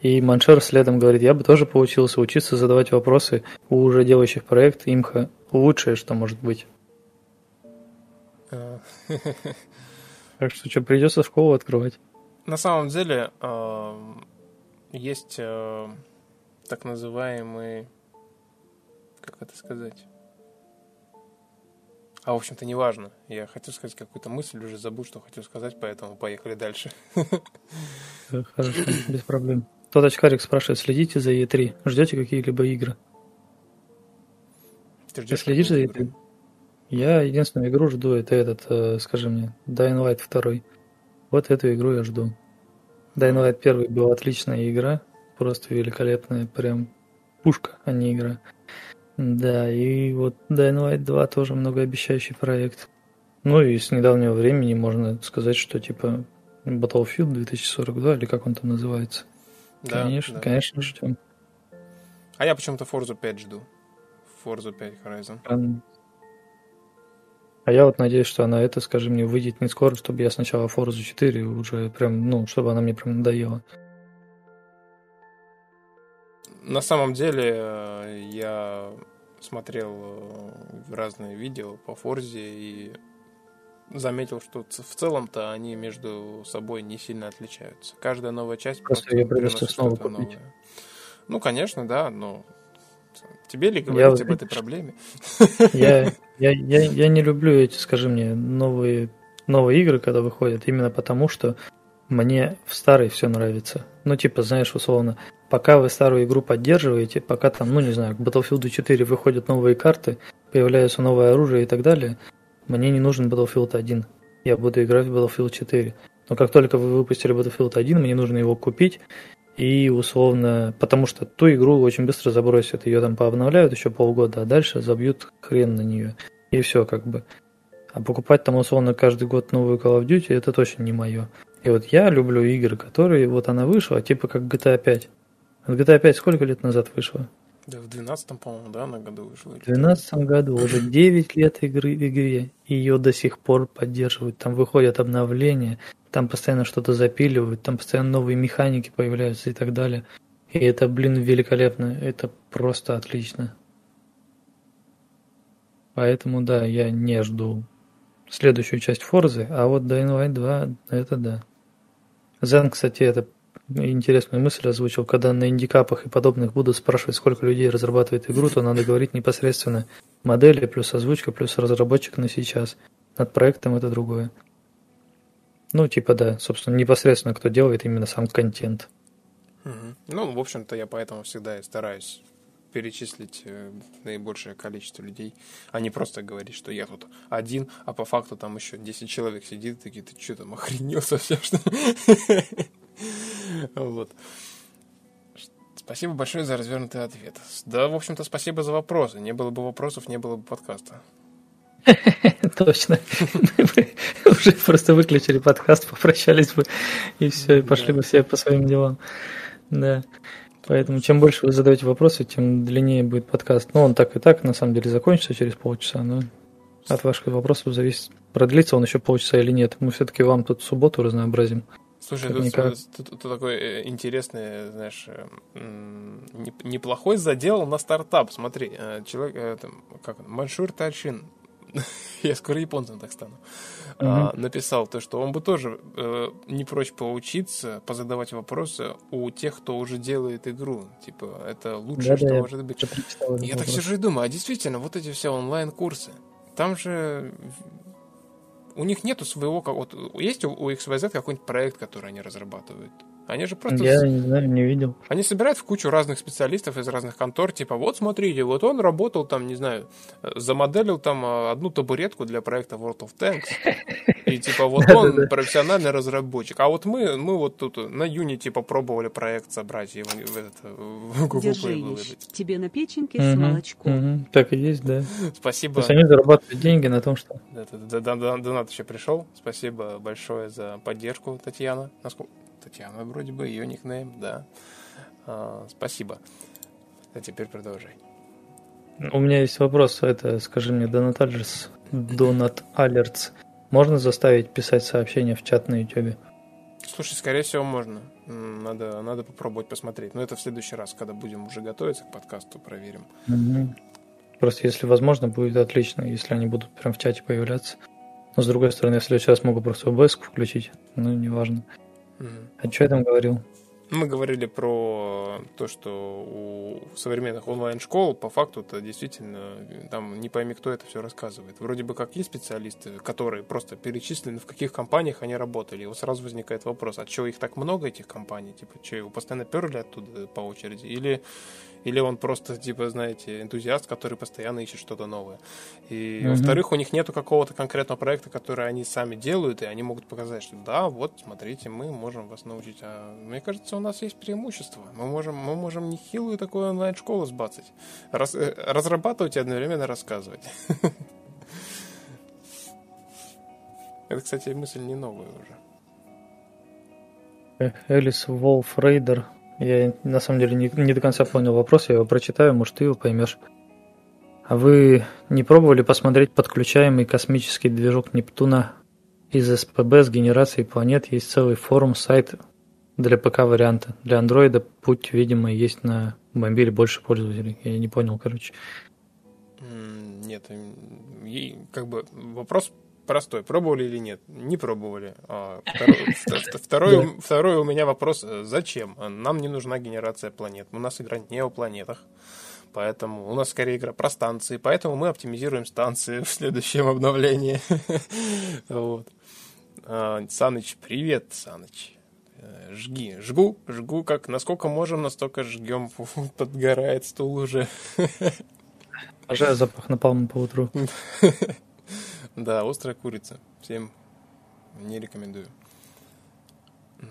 И Маншер следом говорит, я бы тоже поучился учиться задавать вопросы у уже делающих проект имха. Лучшее, что может быть. А. Так что что, придется школу открывать. На самом деле, а, есть а, так называемый, как это сказать, а, в общем-то, неважно. Я хотел сказать какую-то мысль, уже забыл, что хотел сказать, поэтому поехали дальше. Хорошо, без проблем. Тот очкарик спрашивает, следите за E3? Ждете какие-либо игры? Ты, Ты следишь за E3? Я единственную игру жду, это этот, э, скажи мне, Dying Light 2. Вот эту игру я жду. Dying Light 1 была отличная игра, просто великолепная, прям пушка, а не игра. Да, и вот Dying Light 2 тоже многообещающий проект. Ну и с недавнего времени можно сказать, что типа Battlefield 2042, или как он там называется. Да, конечно, да. конечно, ждем. А я почему-то Forza 5 жду. Forza 5 Horizon. А, а я вот надеюсь, что она это, скажи мне, выйдет не скоро, чтобы я сначала Forza 4 уже прям, ну, чтобы она мне прям надоела. На самом деле, э, я смотрел э, разные видео по Форзе и заметил, что в целом-то они между собой не сильно отличаются. Каждая новая часть просто я придется снова купить. Новое. Ну, конечно, да, но тебе ли говорить я, об этой проблеме? Я, я, я, я не люблю эти, скажи мне, новые, новые игры, когда выходят, именно потому что мне в старой все нравится. Ну, типа, знаешь, условно, пока вы старую игру поддерживаете, пока там, ну, не знаю, к Battlefield 4 выходят новые карты, появляется новое оружие и так далее, мне не нужен Battlefield 1. Я буду играть в Battlefield 4. Но как только вы выпустили Battlefield 1, мне нужно его купить, и условно, потому что ту игру очень быстро забросят, ее там пообновляют еще полгода, а дальше забьют хрен на нее. И все как бы. А покупать там условно каждый год новую Call of Duty это точно не мое. И вот я люблю игры, которые вот она вышла, типа как GTA 5. GTA 5 сколько лет назад вышла? Да, в 12-м, по-моему, да, на году вышла. В 12 году, уже 9 лет игры в игре, и ее до сих пор поддерживают. Там выходят обновления, там постоянно что-то запиливают, там постоянно новые механики появляются и так далее. И это, блин, великолепно, это просто отлично. Поэтому, да, я не жду следующую часть Форзы, а вот Dying Light 2, это да. Зен, кстати, это интересную мысль озвучил, когда на индикапах и подобных будут спрашивать, сколько людей разрабатывает игру, то надо говорить непосредственно модели плюс озвучка плюс разработчик на сейчас. Над проектом это другое. Ну, типа, да, собственно, непосредственно кто делает именно сам контент. Угу. Ну, в общем-то, я поэтому всегда и стараюсь перечислить э, наибольшее количество людей, а не просто говорить, что я тут один, а по факту там еще 10 человек сидит, такие, ты что там, охренел совсем, что Вот. Спасибо большое за развернутый ответ. Да, в общем-то, спасибо за вопросы. Не было бы вопросов, не было бы подкаста. Точно. Мы уже просто выключили подкаст, попрощались бы, и все, и пошли бы все по своим делам. Да. Поэтому чем больше вы задаете вопросы, тем длиннее будет подкаст. Ну, он так и так, на самом деле, закончится через полчаса, но от ваших вопросов зависит, продлится он еще полчаса или нет. Мы все-таки вам тут субботу разнообразим. Слушай, тут, никак... тут, тут, тут такой э, интересный, знаешь, неплохой задел на стартап. Смотри, э, человек, э, там, как он, Маншур Тальшин, я скоро японцем так стану, а, написал то, что он бы тоже э, не прочь поучиться, позадавать вопросы у тех, кто уже делает игру. Типа, это лучшее, да, что да, может быть. Я, так сижу и думаю, а действительно, вот эти все онлайн-курсы, там же у них нету своего... Вот, есть у, у XYZ какой-нибудь проект, который они разрабатывают? Они же просто... Я не знаю, не видел. Они собирают в кучу разных специалистов из разных контор, типа, вот смотрите, вот он работал там, не знаю, замоделил там а, одну табуретку для проекта World of Tanks, и типа вот он профессиональный разработчик, а вот мы, мы вот тут на Unity попробовали проект собрать и в, этот, в Google Держи, выложить. тебе на печеньке с молочком. Так и есть, да. Спасибо. То есть они зарабатывают деньги на том, что... Донат еще пришел. Спасибо большое за поддержку, Татьяна. Насколько Татьяна вроде бы, ее никнейм, да. А, спасибо. А теперь продолжай. У меня есть вопрос. Это, скажи мне, Донат Алертс, Донат Алертс, можно заставить писать сообщения в чат на YouTube? Слушай, скорее всего, можно. Надо, надо попробовать посмотреть. Но это в следующий раз, когда будем уже готовиться к подкасту, проверим. Угу. Просто если возможно, будет отлично, если они будут прям в чате появляться. Но с другой стороны, если я сейчас могу просто OBS включить, ну, неважно. А что я там говорил? Мы говорили про то, что у современных онлайн-школ по факту это действительно там не пойми, кто это все рассказывает. Вроде бы как есть специалисты, которые просто перечислены, в каких компаниях они работали. И вот сразу возникает вопрос, а что их так много, этих компаний? Типа, что его постоянно перли оттуда по очереди? Или или он просто, типа, знаете, энтузиаст, который постоянно ищет что-то новое. И, угу. во-вторых, у них нету какого-то конкретного проекта, который они сами делают, и они могут показать, что да, вот, смотрите, мы можем вас научить. А мне кажется, у нас есть преимущество. Мы можем, мы можем нехилую такую онлайн-школу сбацать. Раз, э, разрабатывать и одновременно рассказывать. Это, кстати, мысль не новая уже. Элис Волф Рейдер я на самом деле не, не до конца понял вопрос, я его прочитаю, может ты его поймешь. А вы не пробовали посмотреть подключаемый космический движок Нептуна из СПБ с генерацией планет? Есть целый форум, сайт для ПК варианта. Для андроида путь, видимо, есть на мобиле больше пользователей. Я не понял, короче. Нет, как бы вопрос простой. Пробовали или нет? Не пробовали. А, второй, второй, у меня вопрос. Зачем? Нам не нужна генерация планет. У нас игра не о планетах. Поэтому у нас скорее игра про станции. Поэтому мы оптимизируем станции в следующем обновлении. Вот. А, Саныч, привет, Саныч. Э, жги, жгу, жгу, как насколько можем, настолько жгем. Подгорает стул уже. Обожаю запах напалма по утру. Да, острая курица. Всем не рекомендую.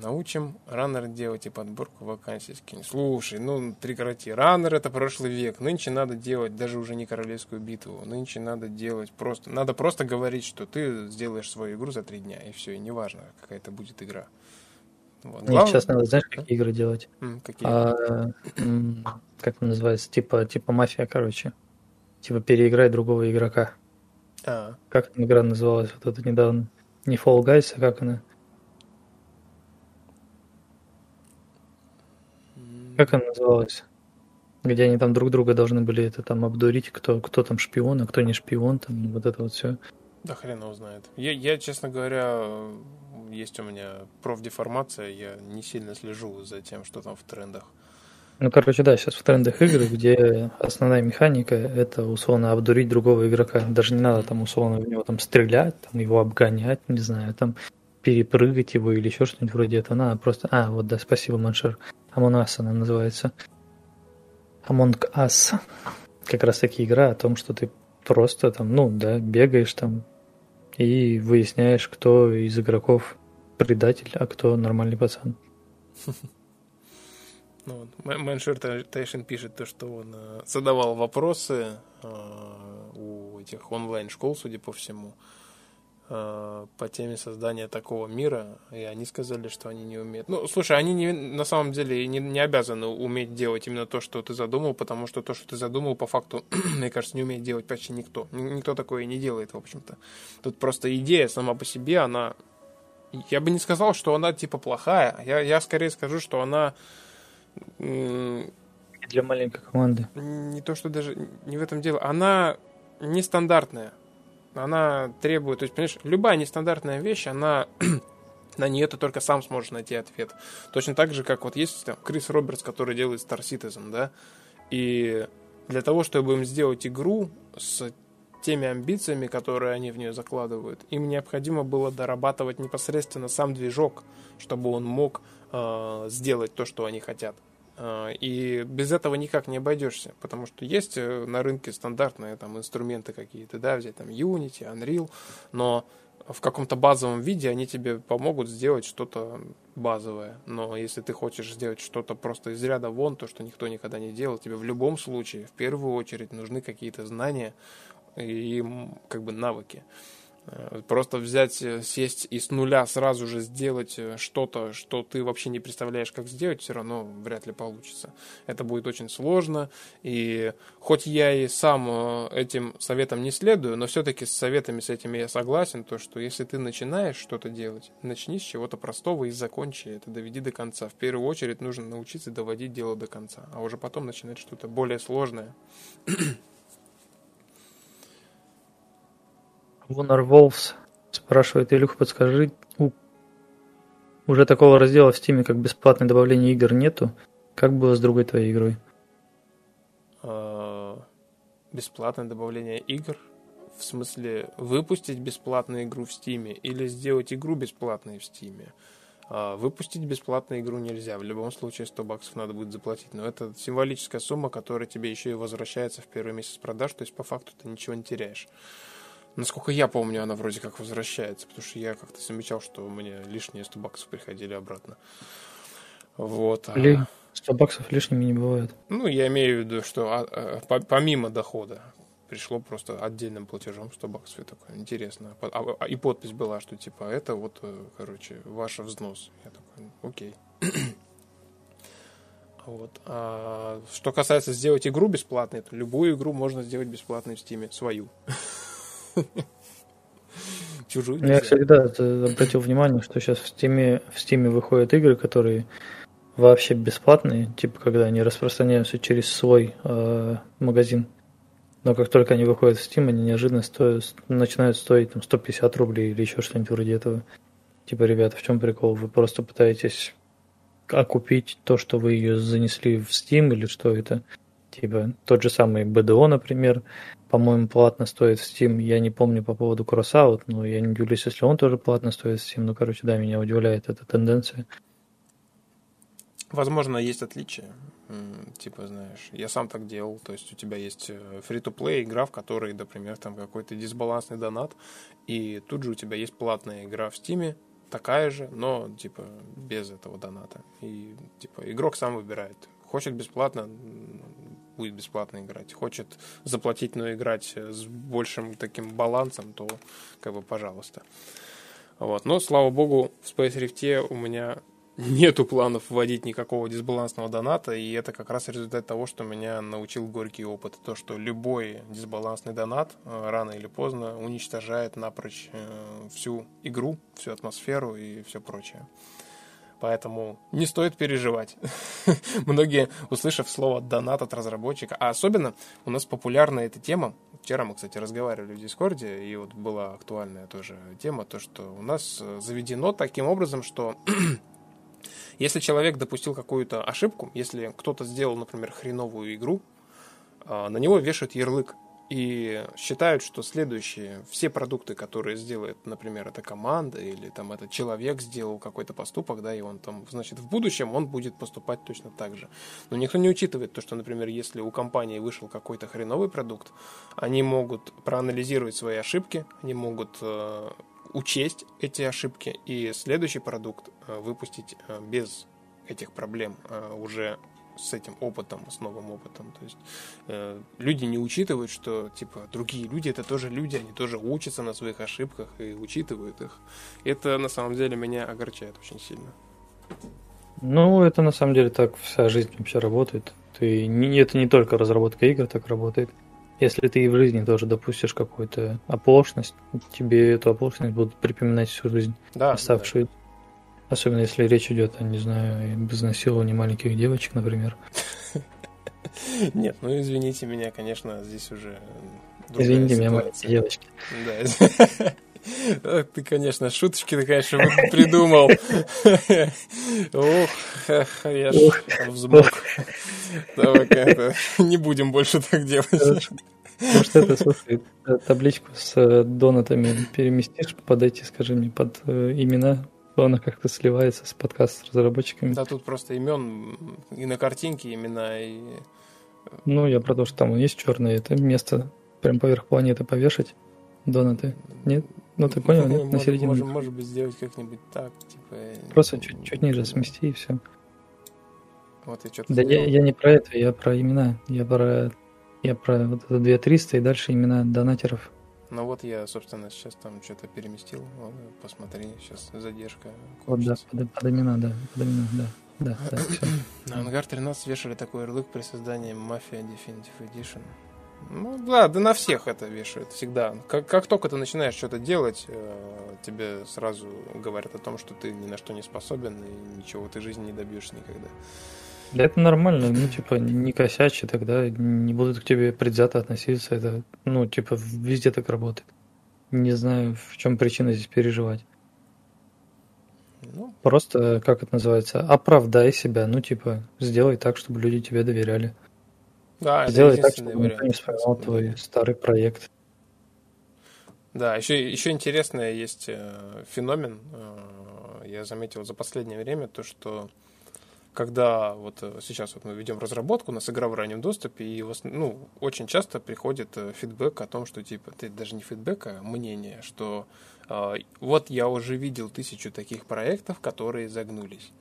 Научим раннер делать и подборку вакансий скинь. Слушай, ну прекрати. Раннер это прошлый век. Нынче надо делать даже уже не королевскую битву. Нынче надо делать просто... Надо просто говорить, что ты сделаешь свою игру за три дня. И все. И неважно, какая это будет игра. Вот. Главное... сейчас надо, знаешь, какие игры делать? Какие? А, как называется? Типа, типа мафия, короче. Типа переиграй другого игрока. А. Как там игра называлась вот это недавно? Не Fall Guys, а как она? Как она называлась? Где они там друг друга должны были это там обдурить, кто, кто там шпион, а кто не шпион, там вот это вот все. Да хрен его знает. Я, я, честно говоря, есть у меня профдеформация, я не сильно слежу за тем, что там в трендах. Ну, короче, да, сейчас в трендах игры, где основная механика – это, условно, обдурить другого игрока. Даже не надо там, условно, в него там стрелять, там, его обгонять, не знаю, там, перепрыгать его или еще что-нибудь вроде этого. Надо просто... А, вот, да, спасибо, Маншер. Among она называется. Among Us. Как раз таки игра о том, что ты просто там, ну да, бегаешь там и выясняешь, кто из игроков предатель, а кто нормальный пацан. Ну, Мэншер Тайшин пишет то, что он э, задавал вопросы э, у этих онлайн-школ, судя по всему. Э, по теме создания такого мира, и они сказали, что они не умеют. Ну, слушай, они не, на самом деле не, не обязаны уметь делать именно то, что ты задумал, потому что то, что ты задумал, по факту, мне кажется, не умеет делать почти никто. Никто такое не делает, в общем-то. Тут просто идея сама по себе, она... Я бы не сказал, что она типа плохая. Я, я скорее скажу, что она... Для маленькой команды. Не то, что даже не в этом дело. Она нестандартная она требует, то есть, понимаешь, любая нестандартная вещь, она на нее ты только сам сможешь найти ответ. Точно так же, как вот есть там, Крис Робертс, который делает Star Citizen, да, и для того, чтобы им сделать игру с теми амбициями, которые они в нее закладывают, им необходимо было дорабатывать непосредственно сам движок, чтобы он мог э, сделать то, что они хотят. А, и без этого никак не обойдешься, потому что есть э, на рынке стандартные там инструменты какие-то, да, взять там Unity, Unreal, но в каком-то базовом виде они тебе помогут сделать что-то базовое. Но если ты хочешь сделать что-то просто из ряда вон, то, что никто никогда не делал, тебе в любом случае, в первую очередь, нужны какие-то знания и как бы навыки. Э, просто взять, э, сесть и с нуля сразу же сделать э, что-то, что ты вообще не представляешь, как сделать, все равно вряд ли получится. Это будет очень сложно. И хоть я и сам этим советом не следую, но все-таки с советами с этими я согласен, то что если ты начинаешь что-то делать, начни с чего-то простого и закончи это, доведи до конца. В первую очередь нужно научиться доводить дело до конца, а уже потом начинать что-то более сложное. Вонор Wolves спрашивает, Илюх, подскажи, у... уже такого раздела в Steam, как бесплатное добавление игр нету. Как было с другой твоей игрой? А, бесплатное добавление игр? В смысле, выпустить бесплатную игру в Steam или сделать игру бесплатной в Steam? А, выпустить бесплатную игру нельзя. В любом случае 100 баксов надо будет заплатить. Но это символическая сумма, которая тебе еще и возвращается в первый месяц продаж. То есть по факту ты ничего не теряешь. Насколько я помню, она вроде как возвращается, потому что я как-то замечал, что мне лишние 100 баксов приходили обратно. Вот. А 100 баксов лишними не бывает. Ну, я имею в виду, что а, а, помимо дохода пришло просто отдельным платежом 100 баксов. Я такой, интересно. А, и подпись была, что типа это вот, э, короче, ваш взнос. Я такой, окей. Вот. А что касается сделать игру бесплатной, то любую игру можно сделать бесплатной в Стиме, свою. Чужую. Я всегда обратил внимание, что сейчас в Steam, в Steam выходят игры, которые вообще бесплатные, типа когда они распространяются через свой э, магазин. Но как только они выходят в Steam, они неожиданно стоят, начинают стоить там, 150 рублей или еще что-нибудь вроде этого. Типа, ребята, в чем прикол? Вы просто пытаетесь окупить то, что вы ее занесли в Steam или что это? Типа, тот же самый BDO, например, по-моему, платно стоит в Steam. Я не помню по поводу Crossout, но я не удивлюсь, если он тоже платно стоит в Steam. Ну, короче, да, меня удивляет эта тенденция. Возможно, есть отличия. Типа, знаешь, я сам так делал. То есть у тебя есть free-to-play игра, в которой, например, там какой-то дисбалансный донат, и тут же у тебя есть платная игра в Steam, такая же, но типа без этого доната. И типа игрок сам выбирает. Хочет бесплатно, будет бесплатно играть. Хочет заплатить, но играть с большим таким балансом, то как бы пожалуйста. Вот. Но, слава богу, в Space Rift у меня нету планов вводить никакого дисбалансного доната, и это как раз результат того, что меня научил горький опыт. То, что любой дисбалансный донат э, рано или поздно уничтожает напрочь э, всю игру, всю атмосферу и все прочее. Поэтому не стоит переживать. Многие, услышав слово донат от разработчика, а особенно у нас популярна эта тема. Вчера мы, кстати, разговаривали в Дискорде, и вот была актуальная тоже тема, то, что у нас э, заведено таким образом, что если человек допустил какую-то ошибку, если кто-то сделал, например, хреновую игру, а, на него вешают ярлык и считают, что следующие, все продукты, которые сделает, например, эта команда или там этот человек сделал какой-то поступок, да, и он там, значит, в будущем он будет поступать точно так же. Но никто не учитывает то, что, например, если у компании вышел какой-то хреновый продукт, они могут проанализировать свои ошибки, они могут э, учесть эти ошибки и следующий продукт э, выпустить э, без этих проблем э, уже с этим опытом, с новым опытом. То есть э, люди не учитывают, что типа другие люди это тоже люди, они тоже учатся на своих ошибках и учитывают их. Это на самом деле меня огорчает очень сильно. Ну, это на самом деле так вся жизнь вообще работает. Ты, не, это не только разработка игр так работает. Если ты и в жизни тоже допустишь какую-то оплошность, тебе эту оплошность будут припоминать всю жизнь, да, оставшую. Да. Особенно если речь идет о, не знаю, об изнасиловании маленьких девочек, например. Нет, ну извините меня, конечно, здесь уже Извините меня, маленькие девочки. Да. Ты, конечно, шуточки ты, конечно, придумал. Ох, я ж взмок. Давай-ка не будем больше так делать. Может, это, слушай, табличку с э, донатами переместишь под эти, скажи мне, под э, имена что она как-то сливается с подкаст с разработчиками. Да, тут просто имен и на картинке имена, и... Ну, я про то, что там есть черное, это место прям поверх планеты повешать. Донаты. Нет? Ну, ты понял, нет? На середине. Можем, может быть, сделать как-нибудь так, типа... Просто чуть, чуть ниже смести, и все. Вот я что-то Да я, я не про это, я про имена. Я про, я про вот это 2300 и дальше имена донатеров. Ну вот я, собственно, сейчас там что-то переместил. Вот, посмотри, сейчас задержка. Вот, да, под, под имена, да, под имена, да. Да, да. На Ангар 13 вешали такой ярлык при создании Mafia Definitive Edition. Ну да, да на всех это вешают всегда. Как, как только ты начинаешь что-то делать, э, тебе сразу говорят о том, что ты ни на что не способен и ничего в этой жизни не добьешься никогда. Да это нормально, ну, типа, не косячи, тогда не будут к тебе предвзято относиться. Это, ну, типа, везде так работает. Не знаю, в чем причина здесь переживать. Ну. Просто, как это называется, оправдай себя, ну, типа, сделай так, чтобы люди тебе доверяли. Да, сделай так, чтобы никто не вспоминал твой старый проект. Да, еще, еще интересный есть э, феномен, э, я заметил за последнее время, то, что когда вот э, сейчас вот мы ведем разработку, у нас игра в раннем доступе, и ну, очень часто приходит э, фидбэк о том, что типа, ты даже не фидбэк, а мнение, что э, вот я уже видел тысячу таких проектов, которые загнулись.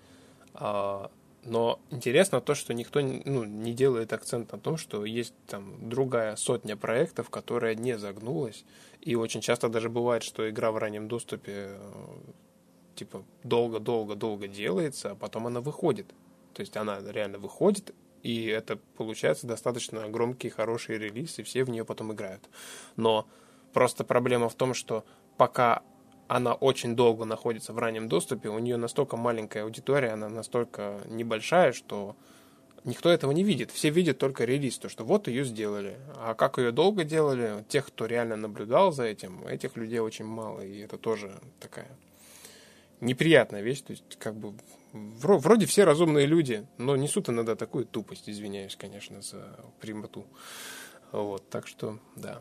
Э, но интересно то, что никто ну, не делает акцент на том, что есть там другая сотня проектов, которая не загнулась. И очень часто даже бывает, что игра в раннем доступе э, типа долго-долго-долго делается, а потом она выходит. То есть она реально выходит, и это получается достаточно громкий, хороший релиз, и все в нее потом играют. Но просто проблема в том, что пока она очень долго находится в раннем доступе, у нее настолько маленькая аудитория, она настолько небольшая, что никто этого не видит. Все видят только релиз, то что вот ее сделали. А как ее долго делали, тех, кто реально наблюдал за этим, этих людей очень мало, и это тоже такая неприятная вещь. То есть, как бы, вроде все разумные люди, но несут иногда такую тупость, извиняюсь, конечно, за прямоту. Вот, так что, да.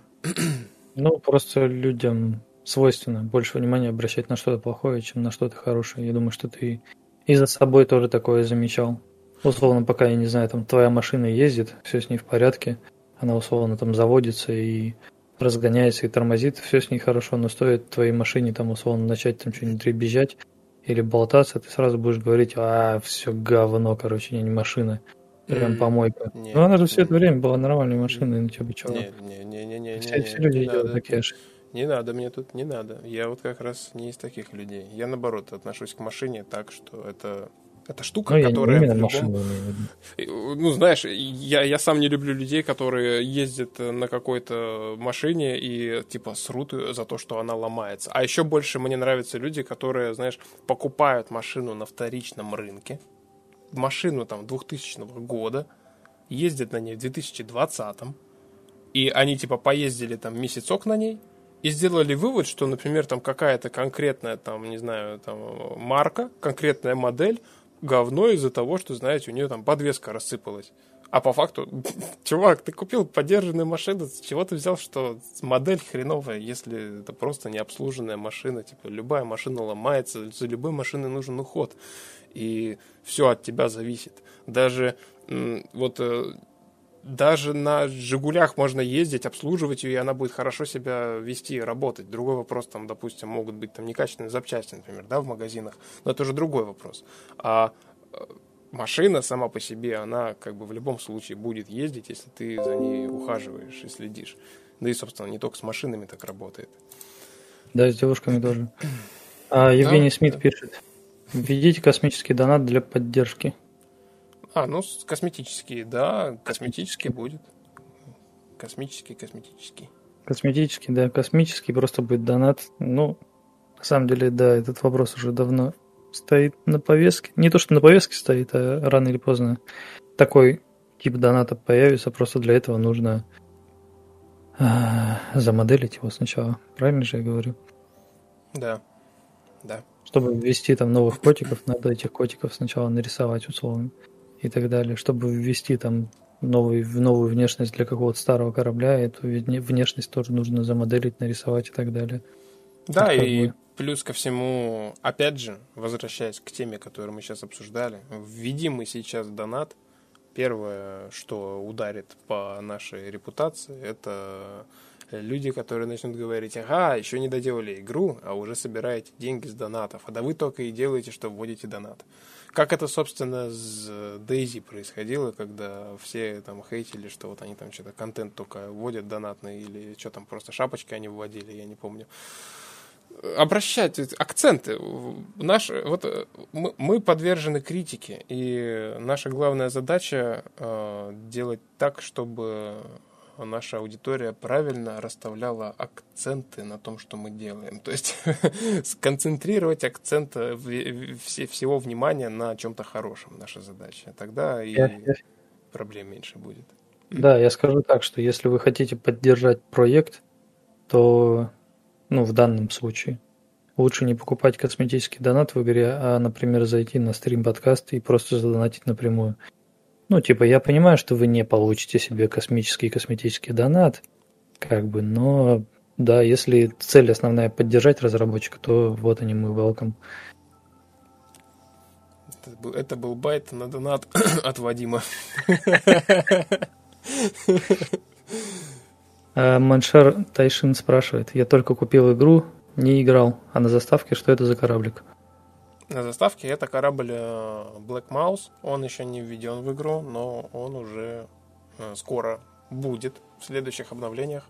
Ну, просто людям свойственно больше внимания обращать на что-то плохое, чем на что-то хорошее. Я думаю, что ты и за собой тоже такое замечал. Условно, пока, я не знаю, там твоя машина ездит, все с ней в порядке, она условно там заводится и разгоняется и тормозит, все с ней хорошо, но стоит твоей машине там условно начать там что-нибудь дребезжать, или болтаться, ты сразу будешь говорить, а, все говно, короче, не, не машина. Прям помойка. Не, ну, она же все это время была нормальной машиной, ну, типа, чего? Не, не, не, не, не, все, не, все люди делают такие ошибки. Не надо мне тут, не надо. Я вот как раз не из таких людей. Я, наоборот, отношусь к машине так, что это это штука, ну, которая... Я не машину, ну, знаешь, я, я сам не люблю людей, которые ездят на какой-то машине и, типа, срут за то, что она ломается. А еще больше мне нравятся люди, которые, знаешь, покупают машину на вторичном рынке, машину там 2000 года, ездят на ней в 2020, и они, типа, поездили там месяцок на ней, и сделали вывод, что, например, там какая-то конкретная, там, не знаю, там, марка, конкретная модель говно из-за того, что, знаете, у нее там подвеска рассыпалась. А по факту, чувак, ты купил подержанную машину, с чего ты взял, что модель хреновая, если это просто необслуженная машина, типа любая машина ломается, за любой машиной нужен уход, и все от тебя зависит. Даже вот э, даже на «Жигулях» можно ездить, обслуживать ее, и она будет хорошо себя вести и работать. Другой вопрос, там, допустим, могут быть там некачественные запчасти, например, да, в магазинах, но это уже другой вопрос. А э, машина сама по себе, она как бы в любом случае будет ездить, если ты за ней ухаживаешь и следишь. Да и, собственно, не только с машинами так работает. Да, с девушками тоже. А Евгений да? Смит пишет. Введите космический донат для поддержки. А, ну, косметический, да, косметический будет. Космический, косметический. Косметический, да, космический, просто будет донат. Ну, на самом деле, да, этот вопрос уже давно стоит на повестке. Не то, что на повестке стоит, а рано или поздно такой тип доната появится. Просто для этого нужно а, замоделить его сначала. Правильно же я говорю? Да, да. Чтобы ввести там новых котиков, надо этих котиков сначала нарисовать условно и так далее, чтобы ввести там новый, новую внешность для какого-то старого корабля, эту внешность тоже нужно замоделить, нарисовать и так далее. Да, и бы... плюс ко всему, опять же, возвращаясь к теме, которую мы сейчас обсуждали, введим мы сейчас донат, первое, что ударит по нашей репутации, это люди, которые начнут говорить, ага, еще не доделали игру, а уже собираете деньги с донатов, а да вы только и делаете, что вводите донат. Как это, собственно, с Дейзи происходило, когда все там хейтили, что вот они там что-то контент только вводят донатный, или что там просто шапочки они вводили, я не помню. Обращать акценты. Наш, вот, мы, мы подвержены критике, и наша главная задача э, делать так, чтобы наша аудитория правильно расставляла акценты на том, что мы делаем. То есть сконцентрировать акцент всего внимания на чем-то хорошем, наша задача. Тогда и проблем меньше будет. Да, я скажу так, что если вы хотите поддержать проект, то, ну, в данном случае, лучше не покупать косметический донат в игре, а, например, зайти на стрим подкаст и просто задонатить напрямую. Ну, типа, я понимаю, что вы не получите себе космический косметический донат, как бы, но да, если цель основная поддержать разработчика, то вот они, мы welcome. Это был, это был байт на донат от Вадима. А Маншар Тайшин спрашивает, я только купил игру, не играл, а на заставке что это за кораблик? На заставке. Это корабль э, Black Mouse. Он еще не введен в игру, но он уже э, скоро будет в следующих обновлениях.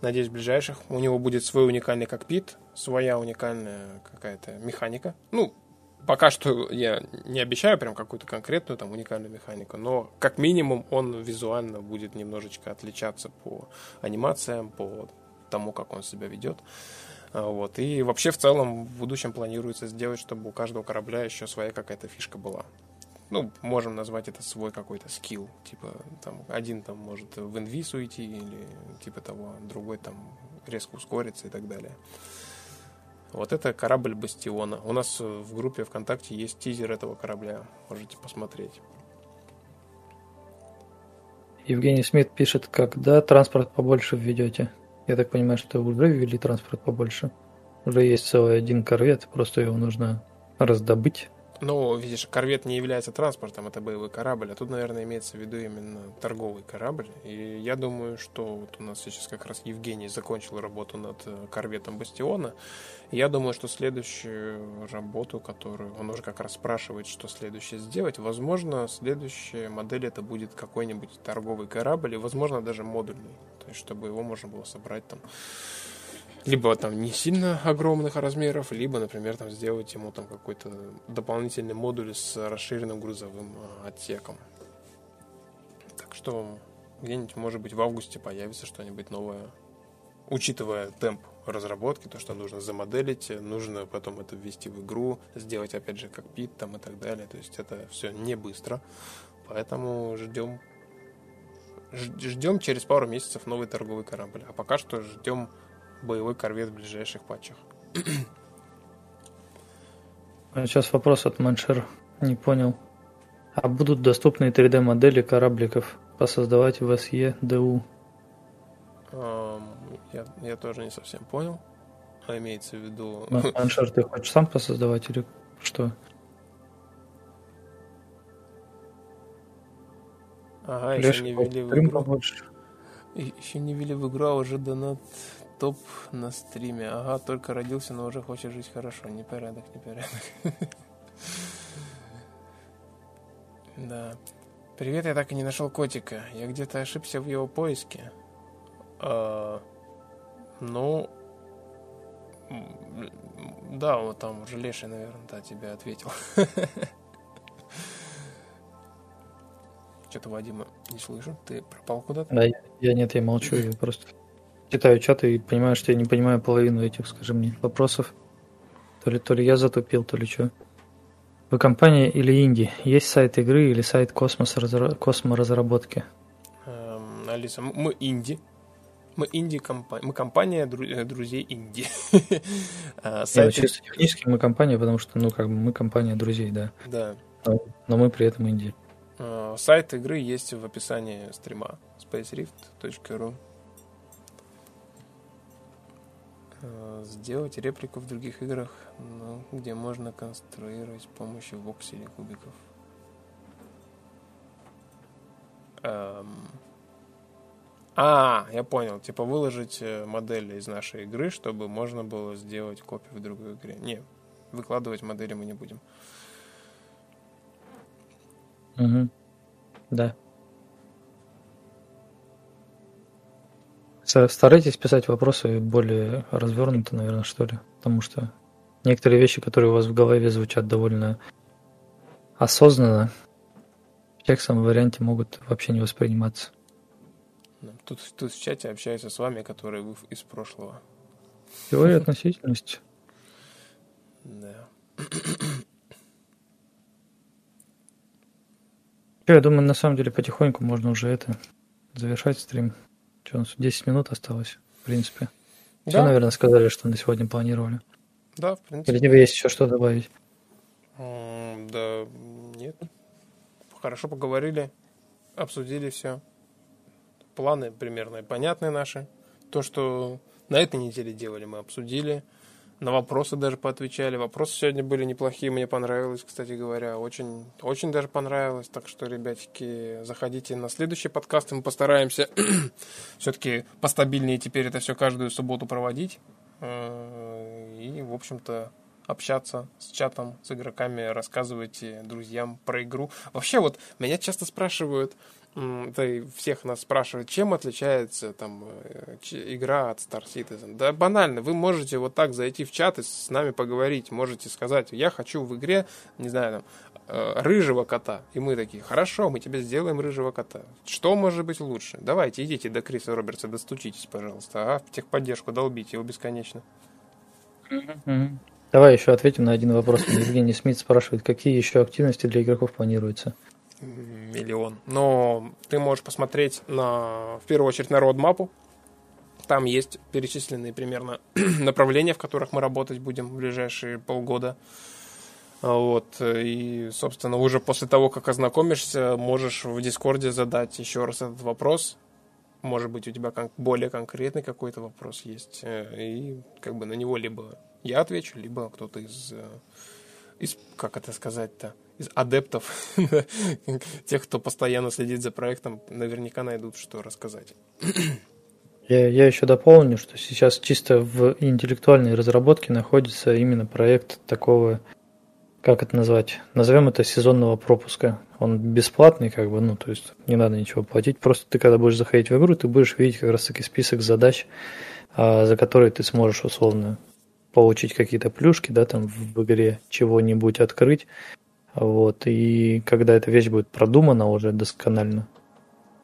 Надеюсь, в ближайших. У него будет свой уникальный кокпит, своя уникальная какая-то механика. Ну, пока что я не обещаю прям какую-то конкретную там уникальную механику, но как минимум он визуально будет немножечко отличаться по анимациям, по тому, как он себя ведет. А, вот. И вообще в целом в будущем планируется сделать, чтобы у каждого корабля еще своя какая-то фишка была. Ну, можем назвать это свой какой-то скилл. Типа, там, один там может в инвиз уйти или типа того, другой там резко ускориться и так далее. Вот это корабль Бастиона. У нас в группе ВКонтакте есть тизер этого корабля. Можете посмотреть. Евгений Смит пишет, когда транспорт побольше введете? Я так понимаю, что уже ввели транспорт побольше. Уже есть целый один корвет, просто его нужно раздобыть. Ну, видишь, корвет не является транспортом, это боевой корабль, а тут, наверное, имеется в виду именно торговый корабль. И я думаю, что вот у нас сейчас как раз Евгений закончил работу над э, корветом Бастиона. Я думаю, что следующую работу, которую он уже как раз спрашивает, что следующее сделать, возможно, следующая модель это будет какой-нибудь торговый корабль, и, возможно, даже модульный. То есть, чтобы его можно было собрать там либо там не сильно огромных размеров, либо, например, там сделать ему там какой-то дополнительный модуль с расширенным грузовым а, отсеком. Так что где-нибудь, может быть, в августе появится что-нибудь новое, учитывая темп разработки, то, что нужно замоделить, нужно потом это ввести в игру, сделать, опять же, кокпит там и так далее. То есть это все не быстро. Поэтому ждем ждем через пару месяцев новый торговый корабль. А пока что ждем боевой корвет в ближайших патчах. А сейчас вопрос от Маншер. Не понял. А будут доступны 3D модели корабликов посоздавать в SE DU? Я, я тоже не совсем понял. А имеется в виду... Маншер, ты хочешь сам посоздавать или что? Ага, еще не ввели в игру. Еще не ввели в игру, а уже донат топ на стриме. Ага, только родился, но уже хочет жить хорошо. Непорядок, непорядок. Да. Привет, я так и не нашел котика. Я где-то ошибся в его поиске. А, ну, да, вот там уже Леший, наверное, да, тебе ответил. Что-то Вадима не слышу. Ты пропал куда-то? Да, я нет, я молчу, я просто читаю чат и понимаю, что я не понимаю половину этих, скажи мне, вопросов. То ли, то ли я затупил, то ли что. Вы компания или инди? Есть сайт игры или сайт космос, разра... косморазработки? Эм, Алиса, мы инди. Мы инди компания. Мы компания э, друзей инди. а, сайт... Нет, чисто технически мы компания, потому что, ну, как бы мы компания друзей, да. Да. Но, но мы при этом инди. А, сайт игры есть в описании стрима spacerift.ru сделать реплику в других играх, ну, где можно конструировать с помощью вокселей кубиков. Эм... А, я понял. Типа выложить э, модели из нашей игры, чтобы можно было сделать копию в другой игре. Не, выкладывать модели мы не будем. Угу. Да. Старайтесь писать вопросы более развернуто, наверное, что ли. Потому что некоторые вещи, которые у вас в голове звучат довольно осознанно, в текстовом варианте могут вообще не восприниматься. Ну, тут, тут в чате общаются с вами, которые вы из прошлого. Теория относительности. Да. Я думаю, на самом деле потихоньку можно уже это завершать стрим. Что у нас 10 минут осталось, в принципе. Да. Все, наверное, сказали, что на сегодня планировали. Да, в принципе. Или тебе есть еще что добавить? да, нет. Хорошо поговорили, обсудили все. Планы примерно понятные наши. То, что на этой неделе делали, мы обсудили на вопросы даже поотвечали. Вопросы сегодня были неплохие, мне понравилось, кстати говоря. Очень, очень даже понравилось. Так что, ребятики, заходите на следующий подкаст, и мы постараемся все-таки постабильнее теперь это все каждую субботу проводить. Э, и, в общем-то, общаться с чатом, с игроками, рассказывать друзьям про игру. Вообще, вот меня часто спрашивают, да и всех нас спрашивают, чем отличается там э, игра от Star Citizen. Да банально, вы можете вот так зайти в чат и с нами поговорить, можете сказать, я хочу в игре, не знаю, там, э, рыжего кота. И мы такие, хорошо, мы тебе сделаем рыжего кота. Что может быть лучше? Давайте, идите до Криса Робертса, достучитесь, пожалуйста, а в техподдержку долбите его бесконечно. Давай еще ответим на один вопрос. Евгений Смит спрашивает, какие еще активности для игроков планируются? Миллион. Но ты можешь посмотреть на, в первую очередь на родмапу. Там есть перечисленные примерно направления, в которых мы работать будем в ближайшие полгода. Вот. И, собственно, уже после того, как ознакомишься, можешь в Дискорде задать еще раз этот вопрос. Может быть, у тебя более конкретный какой-то вопрос есть. Э, и как бы на него либо я отвечу, либо кто-то из э, из, как это сказать-то, адептов, тех, кто постоянно следит за проектом, наверняка найдут, что рассказать. Я, я еще дополню, что сейчас чисто в интеллектуальной разработке находится именно проект такого, как это назвать, назовем это сезонного пропуска. Он бесплатный, как бы, ну, то есть не надо ничего платить, просто ты когда будешь заходить в игру, ты будешь видеть как раз таки список задач, а, за которые ты сможешь условно получить какие-то плюшки, да, там в игре чего-нибудь открыть, вот, и когда эта вещь будет продумана уже досконально,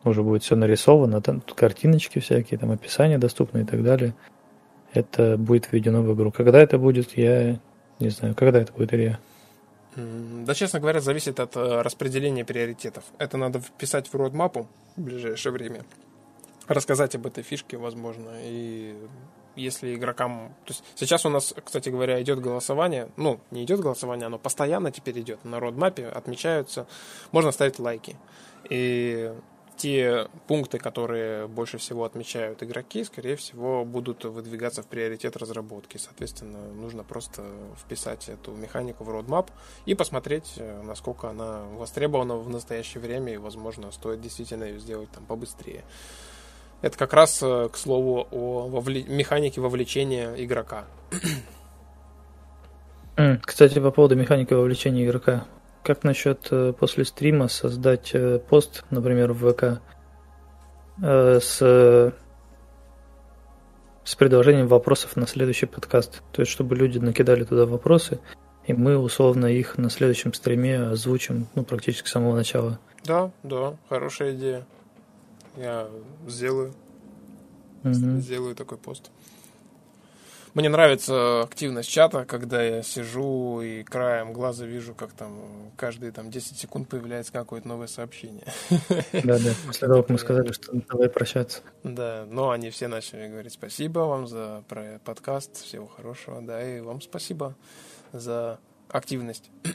уже будет все нарисовано, там картиночки всякие, там описания доступны и так далее. Это будет введено в игру. Когда это будет, я не знаю. Когда это будет, Илья? Да, честно говоря, зависит от э, распределения приоритетов. Это надо вписать в родмапу в ближайшее время. Рассказать об этой фишке, возможно. И если игрокам... То есть сейчас у нас, кстати говоря, идет голосование. Ну, не идет голосование, оно постоянно теперь идет. На родмапе отмечаются. Можно ставить лайки. И те пункты, которые больше всего отмечают игроки, скорее всего, будут выдвигаться в приоритет разработки. Соответственно, нужно просто вписать эту механику в roadmap и посмотреть, э, насколько она востребована в настоящее время, и, возможно, стоит действительно ее сделать там побыстрее. Это как раз, э, к слову, о вовле... механике вовлечения игрока. Кстати, по поводу механики вовлечения игрока. Как насчет э, после стрима создать э, пост, например, в ВК с, с предложением вопросов на следующий подкаст? То есть, чтобы люди накидали туда вопросы, и мы условно их на следующем стриме озвучим, ну, практически с самого начала. Да, да, хорошая идея. Я сделаю. Угу. Сделаю такой пост. Мне нравится активность чата, когда я сижу и краем глаза вижу, как там каждые там 10 секунд появляется какое-то новое сообщение. Да, да, после того, как мы сказали, что давай прощаться. Да, но они все начали говорить спасибо вам за подкаст, всего хорошего, да, и вам спасибо за активность.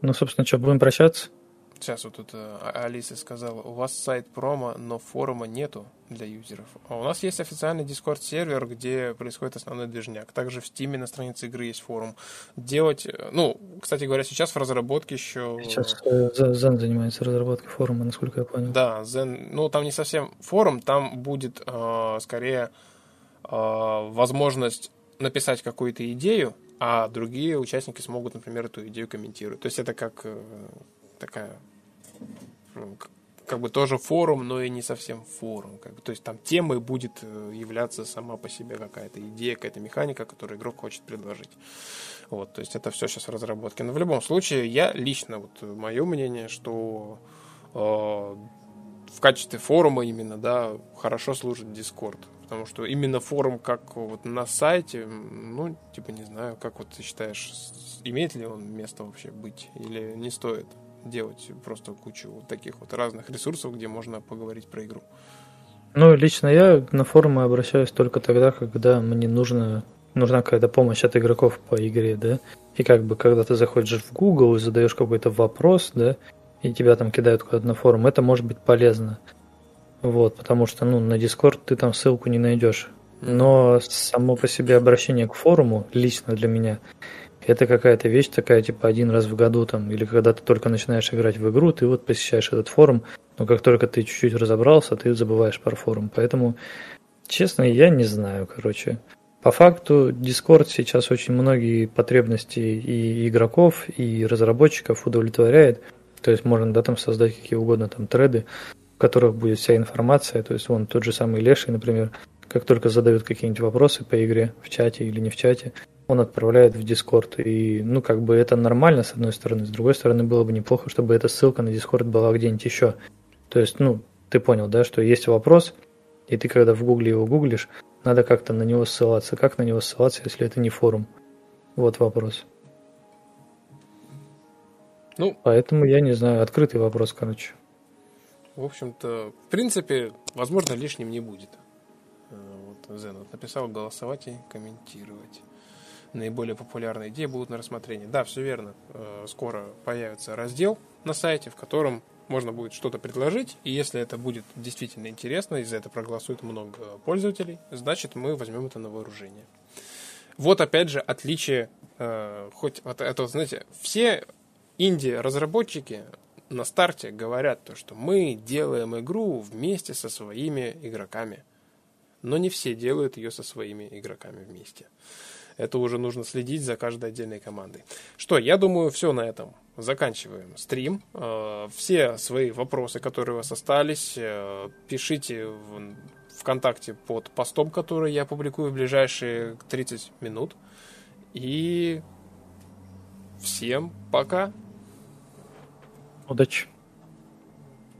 Ну, собственно, что, будем прощаться? Сейчас вот тут э, а-, Алиса сказала, у вас сайт промо, но форума нету для юзеров. А у нас есть официальный Discord сервер, где происходит основной движняк. Также в Steam на странице игры есть форум. Делать, э, ну, кстати говоря, сейчас в разработке еще... Сейчас э, Zen занимается разработкой форума, насколько я понял. Да, Zen, ну, там не совсем форум, там будет э, скорее э, возможность написать какую-то идею, а другие участники смогут, например, эту идею комментировать. То есть это как э, такая ну, как бы тоже форум, но и не совсем форум. Как бы, то есть там темой будет э, являться сама по себе какая-то идея, какая-то механика, которую игрок хочет предложить. Вот, то есть это все сейчас в разработке. Но в любом случае, я лично, вот мое мнение, что э, в качестве форума именно, да, хорошо служит Discord. Потому что именно форум, как вот на сайте, ну, типа, не знаю, как вот ты считаешь, имеет ли он место вообще быть или не стоит? Делать просто кучу вот таких вот разных ресурсов, где можно поговорить про игру. Ну, лично я на форумы обращаюсь только тогда, когда мне нужно, нужна какая-то помощь от игроков по игре, да. И как бы, когда ты заходишь в Google и задаешь какой-то вопрос, да, и тебя там кидают куда-то на форум, это может быть полезно. Вот, потому что, ну, на Discord ты там ссылку не найдешь. Но само по себе обращение к форуму, лично для меня, это какая-то вещь такая, типа, один раз в году там, или когда ты только начинаешь играть в игру, ты вот посещаешь этот форум, но как только ты чуть-чуть разобрался, ты забываешь про форум. Поэтому, честно, я не знаю, короче. По факту, Discord сейчас очень многие потребности и игроков, и разработчиков удовлетворяет. То есть можно, да, там создать какие угодно там треды, в которых будет вся информация. То есть вон тот же самый Леший, например, как только задают какие-нибудь вопросы по игре в чате или не в чате, он отправляет в Discord. И, ну, как бы это нормально, с одной стороны. С другой стороны, было бы неплохо, чтобы эта ссылка на Discord была где-нибудь еще. То есть, ну, ты понял, да, что есть вопрос, и ты, когда в Гугле его гуглишь, надо как-то на него ссылаться. Как на него ссылаться, если это не форум? Вот вопрос. Ну, Поэтому я не знаю, открытый вопрос, короче. В общем-то, в принципе, возможно, лишним не будет. Э, вот Зен вот написал голосовать и комментировать наиболее популярные идеи будут на рассмотрении. Да, все верно. Э, скоро появится раздел на сайте, в котором можно будет что-то предложить, и если это будет действительно интересно, и за это проголосует много пользователей, значит мы возьмем это на вооружение. Вот опять же отличие, э, хоть вот это, знаете, все инди-разработчики на старте говорят то, что мы делаем игру вместе со своими игроками. Но не все делают ее со своими игроками вместе. Это уже нужно следить за каждой отдельной командой. Что, я думаю, все на этом. Заканчиваем стрим. Э, все свои вопросы, которые у вас остались, э, пишите в ВКонтакте под постом, который я публикую в ближайшие 30 минут. И всем пока. Удачи.